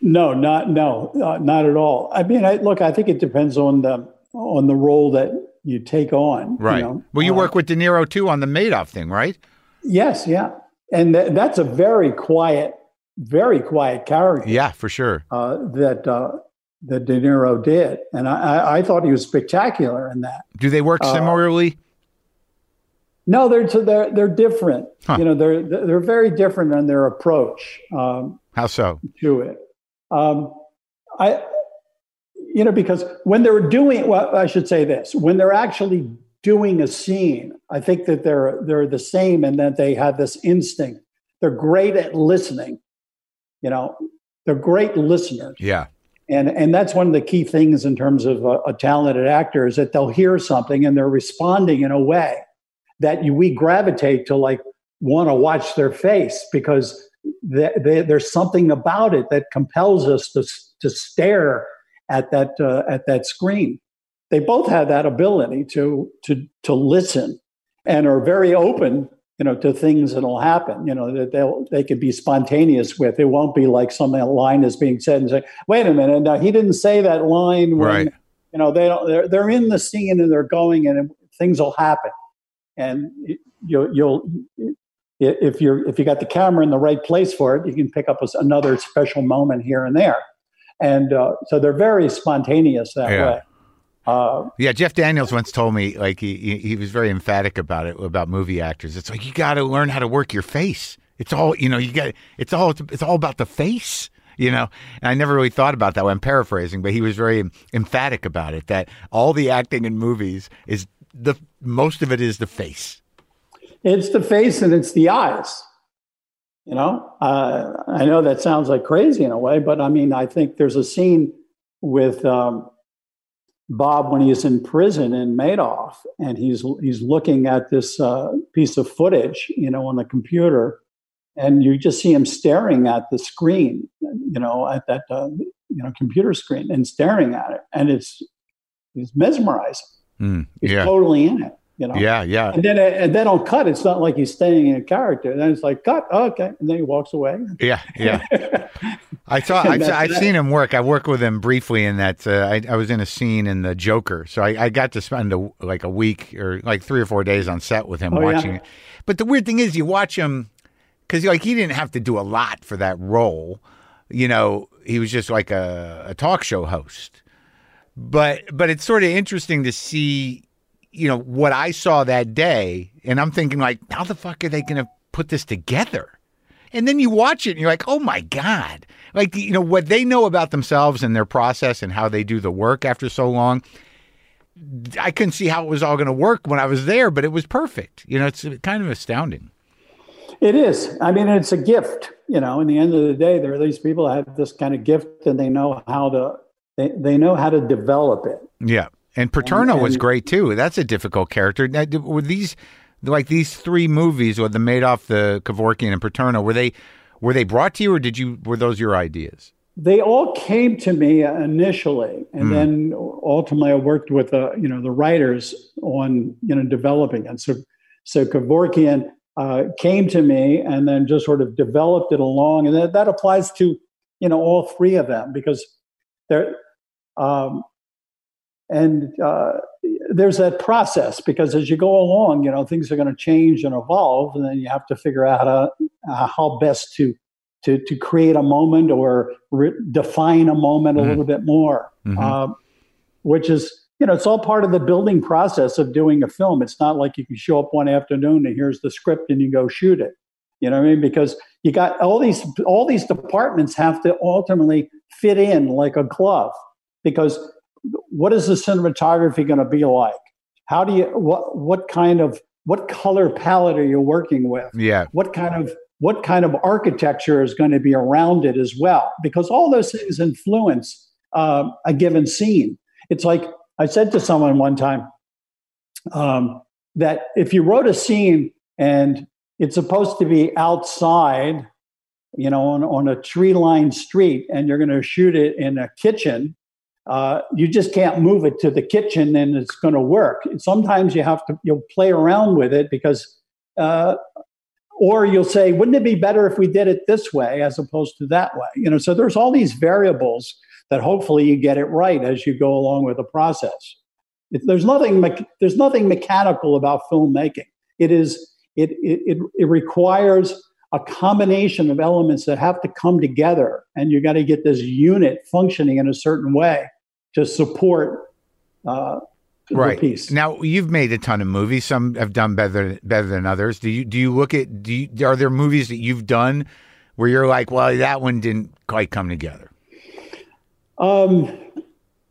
Speaker 2: No, not no, uh, not at all. I mean, I, look, I think it depends on the on the role that you take on. you
Speaker 1: Right.
Speaker 2: know.
Speaker 1: well, you
Speaker 2: Uh,
Speaker 1: work with De Niro too on the Madoff thing, right?
Speaker 2: yes, yeah, and th- that's a very quiet, very quiet character.
Speaker 1: Yeah, for sure.
Speaker 2: uh, that uh, that De Niro did, and I, I, I thought he was spectacular in that.
Speaker 1: Do they work
Speaker 2: Uh,
Speaker 1: similarly?
Speaker 2: No, they're they're they're different.
Speaker 1: Huh.
Speaker 2: You know, they're they're very different in their approach um,
Speaker 1: How so?
Speaker 2: to it. Um, I, you know, because when they're doing, well, I should say this: when they're actually doing a scene, I think that they're they're the same, and that they have this instinct. They're great at listening. You know, they're great listeners.
Speaker 1: Yeah.
Speaker 2: and and that's one of the key things in terms of a, a talented actor is that they'll hear something and they're responding in a way that you, we gravitate to like want to watch their face because they, they, there's something about it that compels us to to stare at that uh, at that screen. They both have that ability to to to listen and are very open you know to things that'll happen you know that they'll they could be spontaneous with it won't be like some line is being said and say wait a minute now he didn't say that line when
Speaker 1: Right.
Speaker 2: you know they don't they're, they're in the scene and they're going and things will happen and you'll you'll if you're if you got the camera in the right place for it you can pick up a- another special moment here and there and uh, so they're very spontaneous that
Speaker 1: Yeah.
Speaker 2: way uh,
Speaker 1: Yeah, Jeff Daniels once told me like he he- was very emphatic about it about movie actors. It's like you got to learn how to work your face. It's all you know. You got it's all it's all about the face. You know, and I never really thought about that. I'm paraphrasing, but he was very emphatic about it. That all the acting in movies is the most of it is the face.
Speaker 2: It's the face and it's the eyes. You know, uh, I know that sounds like crazy in a way, but I mean, I think there's a scene with um, Bob when he's in prison in Madoff, and he's he's looking at this uh, piece of footage, you know, on the computer, and you just see him staring at the screen, you know, at that uh, you know computer screen and staring at it, and it's he's mesmerizing.
Speaker 1: Mm,
Speaker 2: He's totally in it. You know?
Speaker 1: Yeah, yeah.
Speaker 2: And then and then on cut, it's not like he's staying in a character. Then it's like cut, oh, okay, and then he walks away.
Speaker 1: Yeah, yeah. I saw. I,
Speaker 2: that.
Speaker 1: seen him work. I worked with him briefly in that. Uh, I, I was in a scene in the Joker, so I, I got to spend a, like a week or like three or four days on set with him
Speaker 2: Oh, yeah?
Speaker 1: watching it. But the weird thing is, you watch him because like he didn't have to do a lot for that role. You know, he was just like a, a talk show host. But but it's sort of interesting to see, you know, what I saw that day, and I'm thinking like, how the fuck are they going to put this together? And then you watch it and you're like, oh my God. Like, you know, what they know about themselves and their process and how they do the work after so long. I couldn't see how it was all going to work when I was there, but it was perfect. You know, it's kind of astounding.
Speaker 2: It is. I mean, it's a gift. You know, in the end of the day, there are these people that have this kind of gift, and they know how to they, they know how to develop it.
Speaker 1: Yeah. And Paterno
Speaker 2: And-
Speaker 1: was great too. That's a difficult character. Now, Were these like these three movies with the Madoff, the Kevorkian, and Paterno? Were they were they brought to you, or did you were those your ideas?
Speaker 2: They all came to me initially, and then ultimately I worked with the you know the writers on you know developing it. So so Kevorkian uh, came to me, and then just sort of developed it along, and that, that applies to you know all three of them because they're um, and uh, there's that process because as you go along, you know things are going to change and evolve, and then you have to figure out how, uh, how best to to to create a moment or re- define a moment a
Speaker 1: Mhm.
Speaker 2: little bit more,
Speaker 1: Mhm.
Speaker 2: um, which is you know it's all part of the building process of doing a film. It's not like you can show up one afternoon and here's the script and you go shoot it. You know what I mean? Because you got all these all these departments have to ultimately fit in like a glove. Because what is the cinematography going to be like? How do you what what kind of what color palette are you working with?
Speaker 1: Yeah.
Speaker 2: what kind of what kind of architecture is going to be around it as well because all those things influence uh, a given scene it's like i said to someone one time um, that if you wrote a scene and it's supposed to be outside you know on, on a tree lined street and you're going to shoot it in a kitchen uh, you just can't move it to the kitchen and it's going to work. Sometimes you have to you'll play around with it because uh, or you'll say wouldn't it be better if we did it this way as opposed to that way? You know so there's all these variables that hopefully you get it right as you go along with the process. There's nothing me- there's nothing mechanical about filmmaking. It is it, it it it requires a combination of elements that have to come together and you got to get this unit functioning in a certain way to support uh,
Speaker 1: right.
Speaker 2: the piece.
Speaker 1: Now you've made a ton of movies. Some have done better better than others. Do you do you look at do you are there movies that you've done where you're like well that one didn't quite come together
Speaker 2: Um,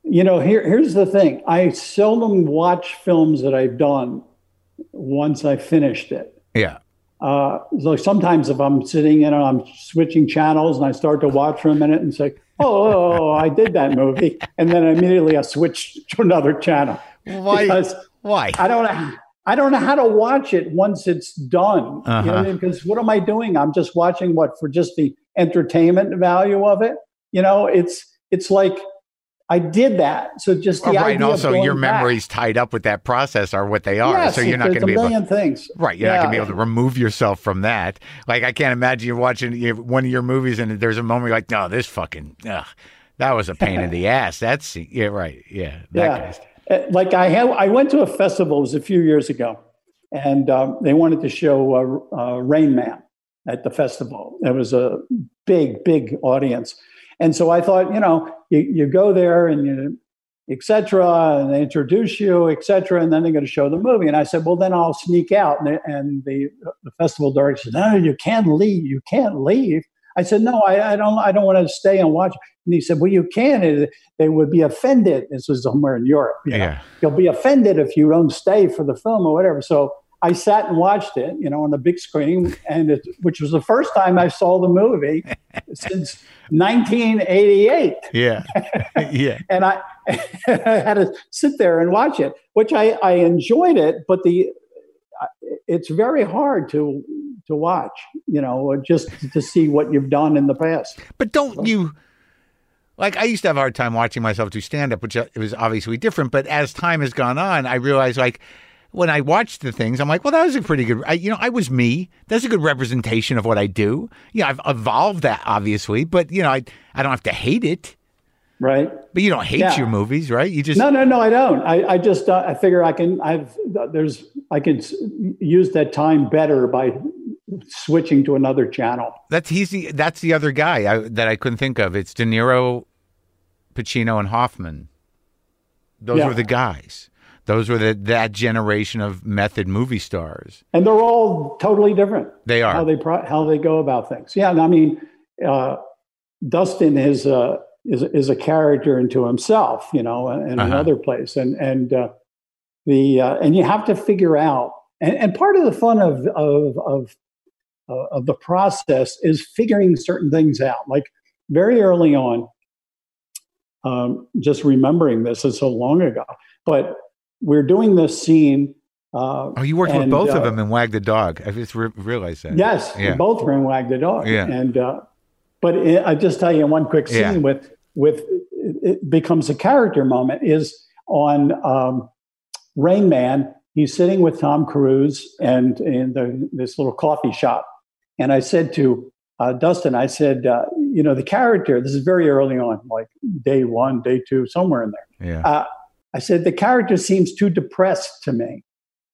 Speaker 2: you know, here, here's the thing. I seldom watch films that I've done once I finished it.
Speaker 1: yeah.
Speaker 2: Uh, so sometimes if I'm sitting in, I'm switching channels and I start to watch for a minute and say, oh, I did that movie. And then immediately I switch to another channel.
Speaker 1: why why
Speaker 2: I don't know. I don't know how to watch it once it's done.
Speaker 1: Uh-huh.
Speaker 2: know, because what am I doing? I'm just watching what for just the entertainment value of it. You know, it's it's like I did that. So just the
Speaker 1: Oh, right
Speaker 2: idea
Speaker 1: and
Speaker 2: of
Speaker 1: also
Speaker 2: going
Speaker 1: your
Speaker 2: back.
Speaker 1: memories tied up with that process are what they are
Speaker 2: Yes,
Speaker 1: so you're not going to
Speaker 2: a
Speaker 1: be able
Speaker 2: million things.
Speaker 1: Right, you're not gonna be able to remove yourself from that. Like I can't imagine you're watching you one of your movies and there's a moment you're like, no, this fucking, ugh, that was a pain in the ass. That's yeah, right, yeah, that
Speaker 2: Yeah.
Speaker 1: kind of.
Speaker 2: Uh, Like I had, I went to a festival it was a few years ago, and um, they wanted to show uh, uh, Rain Man at the festival. It was a big, big audience, and so I thought, you know, you, you go there and you, et cetera, and they introduce you, et cetera, and then they're going to show the movie. And I said, well, then I'll sneak out. And, the- and the the festival director said, no, you can't leave. You can't leave. I said, no, I, I don't. I don't want to stay and watch. And he said, well, you can. It- They would be offended. This was somewhere in Europe. you know
Speaker 1: Yeah.
Speaker 2: you'll be offended if you don't stay for the film or whatever. So I sat and watched it, you know, on the big screen, and it, which was the first time I saw the movie since 1988.
Speaker 1: Yeah, yeah.
Speaker 2: and I, I had to sit there and watch it, which I, I enjoyed it, but the it's very hard to to watch, you know, just to see what you've done in the past.
Speaker 1: But don't you? Like I used to have a hard time watching myself do stand up, which uh, it was obviously different. But as time has gone on, I realized like when I watched the things, I'm like, well, that was a pretty good. I, you know, I was me. That's a good representation of what I do. Yeah, I've evolved that obviously, but you know, I I don't have to hate it.
Speaker 2: Right.
Speaker 1: But you don't hate
Speaker 2: Yeah.
Speaker 1: your movies, right? You just
Speaker 2: No, no, no, I don't. I, I just uh, I figure I can I've there's I can use that time better by switching to another channel.
Speaker 1: that's he's the that's the other guy I, that I couldn't think of. It's De Niro, Pacino, and Hoffman. Those
Speaker 2: Yeah.
Speaker 1: were the guys. Those were the that generation of method movie stars.
Speaker 2: and they're all totally different.
Speaker 1: They are.
Speaker 2: how they pro- how they go about things. Yeah, and I mean, uh, Dustin is a is is a character into himself, you know, in
Speaker 1: Uh-huh.
Speaker 2: another place, and and uh, the uh, and you have to figure out, and, and part of the fun of of of uh, of the process is figuring certain things out. Like very early on, um, just remembering this is so long ago, but we're doing this scene. Uh,
Speaker 1: Oh, you worked with
Speaker 2: And,
Speaker 1: both of
Speaker 2: uh,
Speaker 1: them in Wag the Dog. I just re- realized that.
Speaker 2: Yes,
Speaker 1: Yeah.
Speaker 2: both were in Wag the Dog.
Speaker 1: Yeah.
Speaker 2: And uh, but it, I just tell you one quick scene
Speaker 1: Yeah.
Speaker 2: with with it becomes a character moment is on um, Rain Man. He's sitting with Tom Cruise and in the, this little coffee shop, and I said to uh, Dustin, I said, uh, you know, the character. This is very early on, like day one, day two, somewhere in there.
Speaker 1: Yeah.
Speaker 2: Uh, I said the character seems too depressed to me,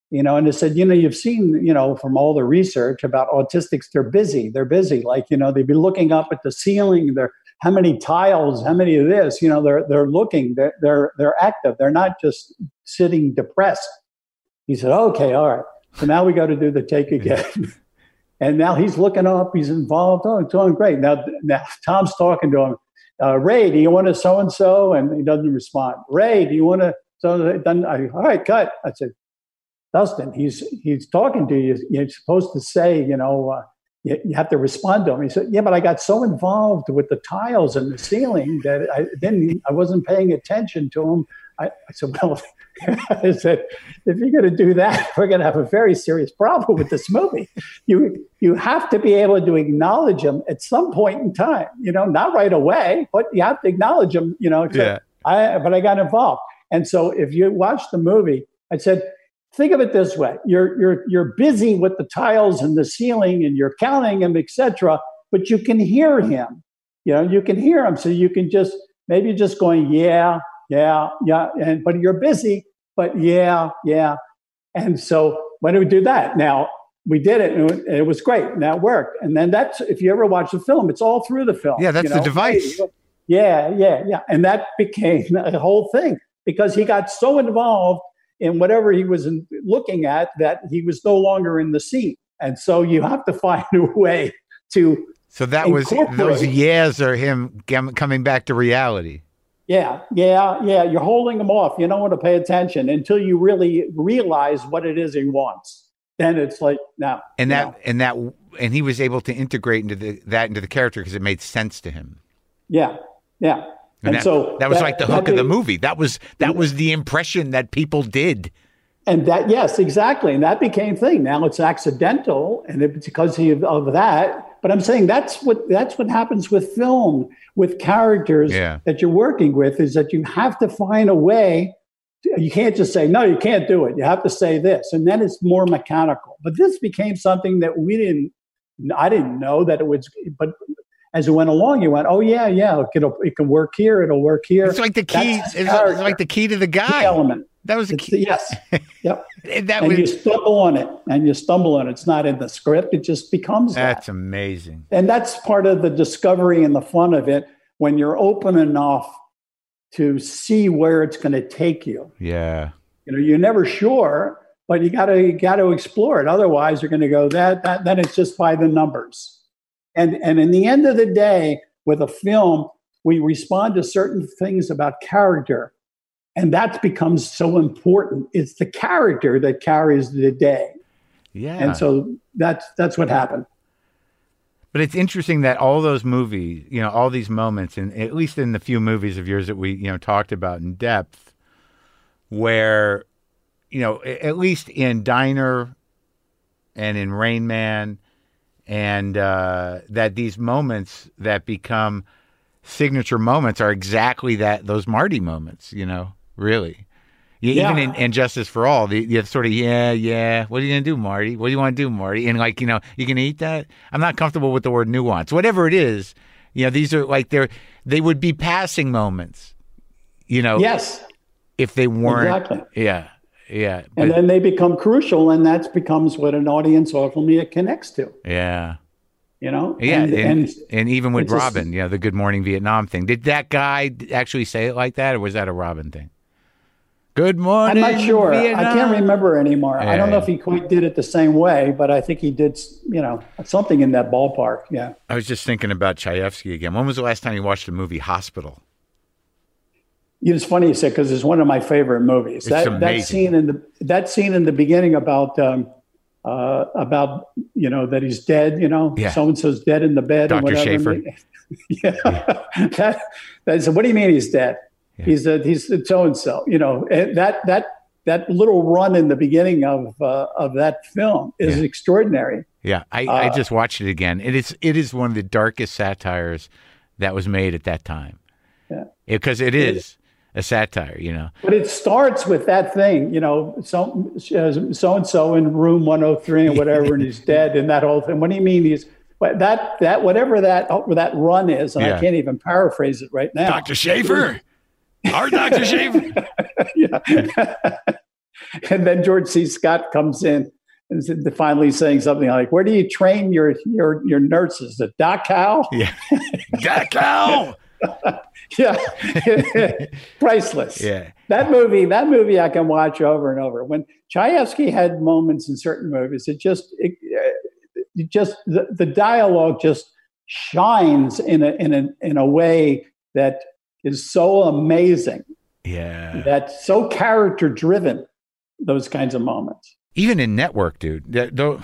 Speaker 2: you know. And I said, you know, you've seen, you know, from all the research about autistics, they're busy. They're busy. Like, you know, they'd be looking up at the ceiling. They're how many tiles, how many of this, you know, they're they're looking. They're they're they're active. They're not just sitting depressed. He said, okay, all right. So now we got to do the take again. and now he's looking up. He's involved. Oh, it's going great. Now, now Tom's talking to him uh, Ray, do you want to so and so? And he doesn't respond. Ray, do you want to? So then, I, all right, cut. I said, Dustin, he's he's talking to you. You're supposed to say, you know, uh, you, you have to respond to him. He said, Yeah, but I got so involved with the tiles and the ceiling that I. I wasn't paying attention to him. I, I said, Well, I said, if you're going to do that, we're going to have a very serious problem with this movie. You you have to be able to acknowledge them at some point in time. You know, not right away, but you have to acknowledge them. You know,
Speaker 1: Yeah.
Speaker 2: I but I got involved, and so if you watch the movie, I said, think of it this way: you're you're you're busy with the tiles and the ceiling, and you're counting them, etc. But you can hear him. You know, you can hear him, so you can just maybe just going, yeah, yeah, yeah, and but you're busy, but yeah, yeah, and so when do we do that? Now we did it, and it- was great, and that worked. And then that's if you ever watch the film, it's all through the film.
Speaker 1: Yeah, that's
Speaker 2: you
Speaker 1: the device.
Speaker 2: Yeah, yeah, yeah, and that became a whole thing because he got so involved in whatever he was looking at that he was no longer in the scene, and so you have to find a way to
Speaker 1: So that was those years are him coming back to reality.
Speaker 2: Yeah, yeah, yeah. You're holding him off. You don't want to pay attention until you really realize what it is he wants. Then it's like, now.
Speaker 1: And that
Speaker 2: now.
Speaker 1: and that and he was able to integrate into the that into the character because it made sense to him.
Speaker 2: yeah, yeah.
Speaker 1: And,
Speaker 2: And,
Speaker 1: that,
Speaker 2: so
Speaker 1: that was like the hook of the movie. That was that was the impression that people did.
Speaker 2: And that, yes, exactly. And that became thing. Now it's accidental, and it's because of, of that. But I'm saying that's what that's what happens with film, with characters
Speaker 1: Yeah.
Speaker 2: that you're working with, is that you have to find a way. to- you can't just say no, you can't do it. You have to say this, and then it's more mechanical. But this became something that we didn't. I didn't know that it was, but as it went along, you went, oh yeah, yeah, it can, it can work here. It'll work here.
Speaker 1: It's like the key. It's, it's like the key to the guy.
Speaker 2: element.
Speaker 1: That was
Speaker 2: It's
Speaker 1: key.
Speaker 2: yes. Yep.
Speaker 1: That
Speaker 2: and you stumble on it and you stumble on it. It's not in the script. It just becomes that.
Speaker 1: that's amazing.
Speaker 2: And that's part of the discovery and the fun of it when you're open enough to see where it's going to take you.
Speaker 1: Yeah.
Speaker 2: You know, you're never sure, but you got to you got to explore it. Otherwise, you're going to go that that then it's just by the numbers. And and in the end of the day, with a film, we respond to certain things about character, and that becomes so important. It's the character that carries the day.
Speaker 1: Yeah.
Speaker 2: And so that's that's what happened.
Speaker 1: But it's interesting that all those movies, you know, all these moments, and at least in the few movies of yours that we, you know, talked about in depth, where, you know, at least in Diner and in Rain Man, and uh, that these moments that become signature moments are exactly that those Marty moments, you know, really. Yeah,
Speaker 2: Yeah.
Speaker 1: Even in, in Justice for All, the, the sort of yeah, yeah. What are you gonna do, Marty? What do you want to do, Marty? And like you know, you can eat that. I'm not comfortable with the word nuance. Whatever it is, you know, these are like they're they would be passing moments. You know,
Speaker 2: Yes.
Speaker 1: if they weren't.
Speaker 2: Exactly.
Speaker 1: Yeah, yeah,
Speaker 2: And then they become crucial, and that becomes what an audience ultimately connects to.
Speaker 1: yeah.
Speaker 2: You know.
Speaker 1: Yeah,
Speaker 2: And,
Speaker 1: and,
Speaker 2: and
Speaker 1: and, even with Robin, you know, the Good Morning Vietnam thing. Did that guy actually say it like that, or was that a Robin thing? Good morning.
Speaker 2: I'm not sure. I can't remember anymore. I don't know if he quite did it the same way, but I think he did. You know, something in that ballpark. Yeah.
Speaker 1: I was just thinking about Chayefsky again. When was the last time you watched the movie Hospital?
Speaker 2: It's funny you said because it's one of my favorite movies. that that
Speaker 1: amazing.
Speaker 2: scene in the that scene in the beginning about um, uh, about you know that he's dead. You know, so and so's dead in the bed. whatever.
Speaker 1: Schaefer.
Speaker 2: yeah, that that's what do you mean he's dead?
Speaker 1: Yeah.
Speaker 2: He's a, he's so and so. You know and that that that little run in the beginning of uh, of that film is
Speaker 1: Yeah.
Speaker 2: extraordinary.
Speaker 1: Yeah, I, I
Speaker 2: Uh,
Speaker 1: just watched it again. It is it is one of the darkest satires that was made at that time.
Speaker 2: Yeah.
Speaker 1: because it is a satire. You know,
Speaker 2: But it starts with that thing, you know, so so and so in room 103 and whatever, and he's dead, and that whole thing. What do you mean he's but that that whatever that that run is, and
Speaker 1: Yeah.
Speaker 2: I can't even paraphrase it right now.
Speaker 1: Doctor Schaefer, our Doctor Schaefer.
Speaker 2: yeah. and then George C. Scott comes in and finally saying something like, "Where do you train your your your nurses? At Dachau?"
Speaker 1: Yeah, Dachau.
Speaker 2: Yeah, priceless.
Speaker 1: Yeah,
Speaker 2: That movie, that movie, I can watch over and over. When Chayefsky had moments in certain movies, it just, it, uh, it just the, the dialogue just shines in a in a in a way that is so amazing,
Speaker 1: yeah.
Speaker 2: that's so character driven. Those kinds of moments.
Speaker 1: Even in Network, dude. that- Though,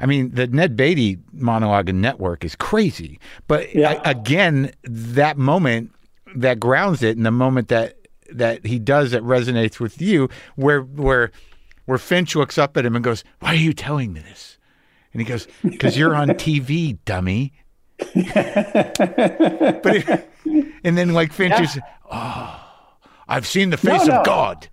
Speaker 1: I mean, the Ned Beatty monologue in Network is crazy. But
Speaker 2: Yeah.
Speaker 1: a- again, that moment that grounds it, and the moment that that he does that resonates with you, where where where Finch looks up at him and goes, "Why are you telling me this?" And he goes, "Because you're on TV, dummy." But it, and then like Finch is, "Oh, I've seen the face
Speaker 2: no.
Speaker 1: of God."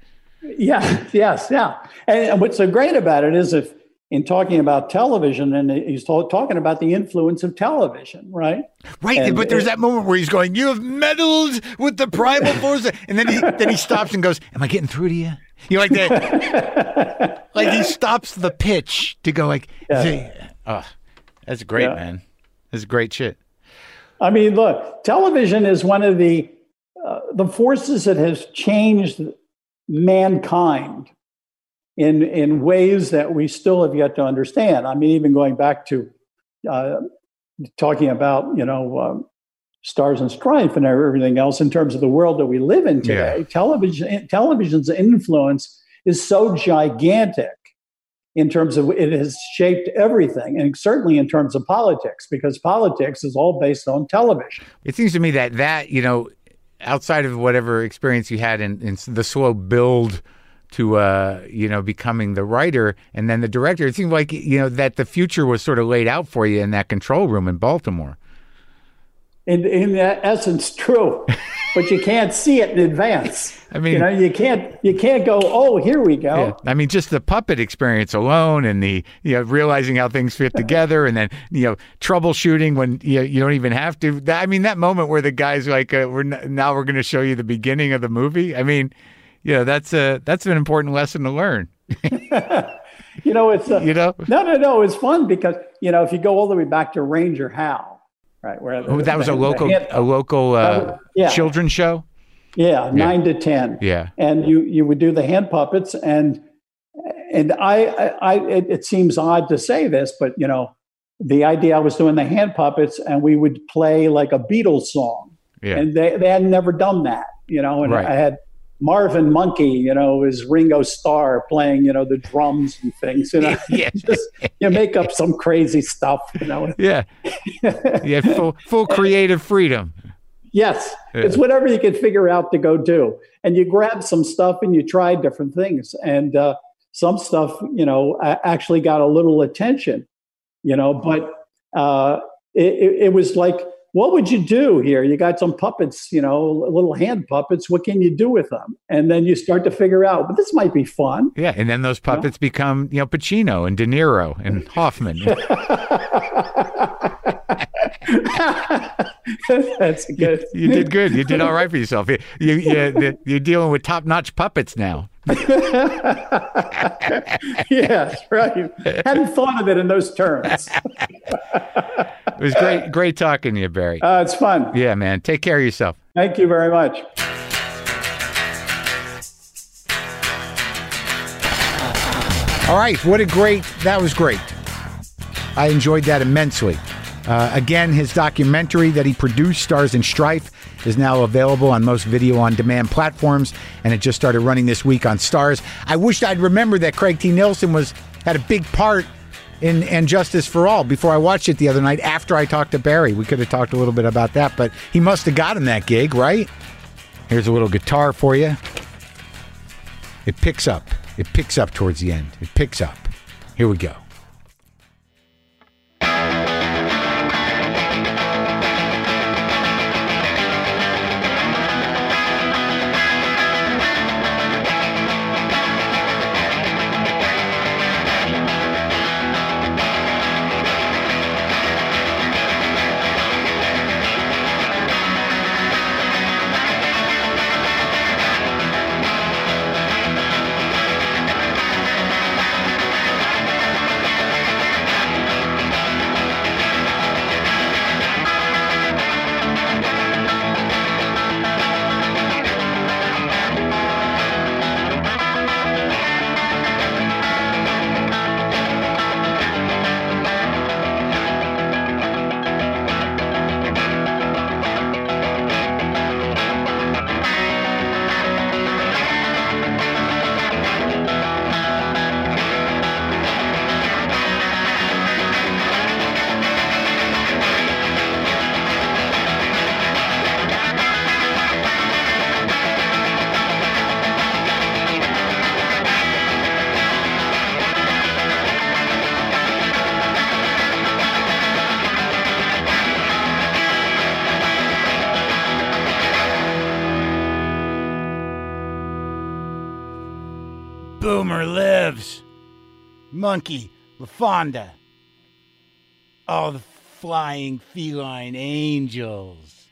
Speaker 2: Yeah, yes, yeah. And what's so great about it is if in talking about television, and he's ta- talking about the influence of television, right?
Speaker 1: Right,
Speaker 2: And
Speaker 1: but there's
Speaker 2: it-
Speaker 1: that moment where he's going, "You have meddled with the primal force," and then he then he stops and goes, "Am I getting through to you?" You know, like that, like he stops the pitch to go like,
Speaker 2: Yeah.
Speaker 1: "Oh, that's great,
Speaker 2: Yeah.
Speaker 1: man. That's great shit."
Speaker 2: I mean, look, television is one of the uh, the forces that has changed mankind in in ways that we still have yet to understand. I mean, even going back to uh, talking about you know um, stars and strife and everything else in terms of the world that we live in today.
Speaker 1: Yeah.
Speaker 2: Television television's influence is so gigantic in terms of it has shaped everything and certainly in terms of politics because politics is all based on television
Speaker 1: It seems to me that that you know, outside of whatever experience you had in, in the slow build to uh, you know becoming the writer and then the director, it seemed like you know that the future was sort of laid out for you in that control room in Baltimore.
Speaker 2: In, in essence true but you can't see it in advance
Speaker 1: I mean-
Speaker 2: you know you can't you can't go oh here we go
Speaker 1: Yeah. I mean, just the puppet experience alone, and the you know realizing how things fit together, and then you know troubleshooting when you know, you don't even have to. I mean, that moment where the guy's like, uh, "We're n- now we're going to show you the beginning of the movie." I mean, you know, that's a that's an important lesson to learn.
Speaker 2: you know it's a,
Speaker 1: You know,
Speaker 2: no no no it's fun because you know if you go all the way back to ranger hal right where
Speaker 1: Oh, that was a
Speaker 2: the- the
Speaker 1: local a local uh,
Speaker 2: yeah.
Speaker 1: children's show.
Speaker 2: Yeah, nine to ten.
Speaker 1: Yeah.
Speaker 2: and you you would do the hand puppets, and and I I, I it, it seems odd to say this, but you know, the idea I was doing the hand puppets, and we would play like a Beatles song,
Speaker 1: Yeah.
Speaker 2: and they they had never done that, you know, and
Speaker 1: Right.
Speaker 2: I had Marvin Monkey, you know, is Ringo Starr playing, you know, the drums and things. You know,
Speaker 1: Yeah.
Speaker 2: just you make up some crazy stuff. You know,
Speaker 1: Yeah. Yeah. Full, full creative freedom.
Speaker 2: yes,
Speaker 1: Yeah.
Speaker 2: it's whatever you can figure out to go do, and you grab some stuff and you try different things, and uh, some stuff, you know, actually got a little attention, you know, but uh, it, it, it was like. What would you do here? You got some puppets, you know, little hand puppets. What can you do with them? And then you start to figure out, but this might be fun.
Speaker 1: Yeah. And then those puppets become, you know, Pacino and De Niro and Hoffman.
Speaker 2: That's good.
Speaker 1: You did good. You did all right for yourself. You, you, you, you're dealing with top notch puppets now.
Speaker 2: yeah, right. Hadn't thought of it in those terms.
Speaker 1: It was great, great talking to you, Barry.
Speaker 2: Uh, it's fun.
Speaker 1: Yeah, man. Take care of yourself.
Speaker 2: Thank you very much.
Speaker 1: All right. What a great, that was great. I enjoyed that immensely. Uh, again, his documentary that he produced, Stars and Strife, is now available on most video on demand platforms, and it just started running this week on Starz. I wished I'd remembered that Craig T. Nelson was had a big part in And Justice for All before I watched it the other night after I talked to Barry. We could have talked a little bit about that, but he must have gotten that gig, right? Here's a little guitar for you. It picks up. It picks up towards the end. It picks up. Here we go. Fonda. of the flying feline angels.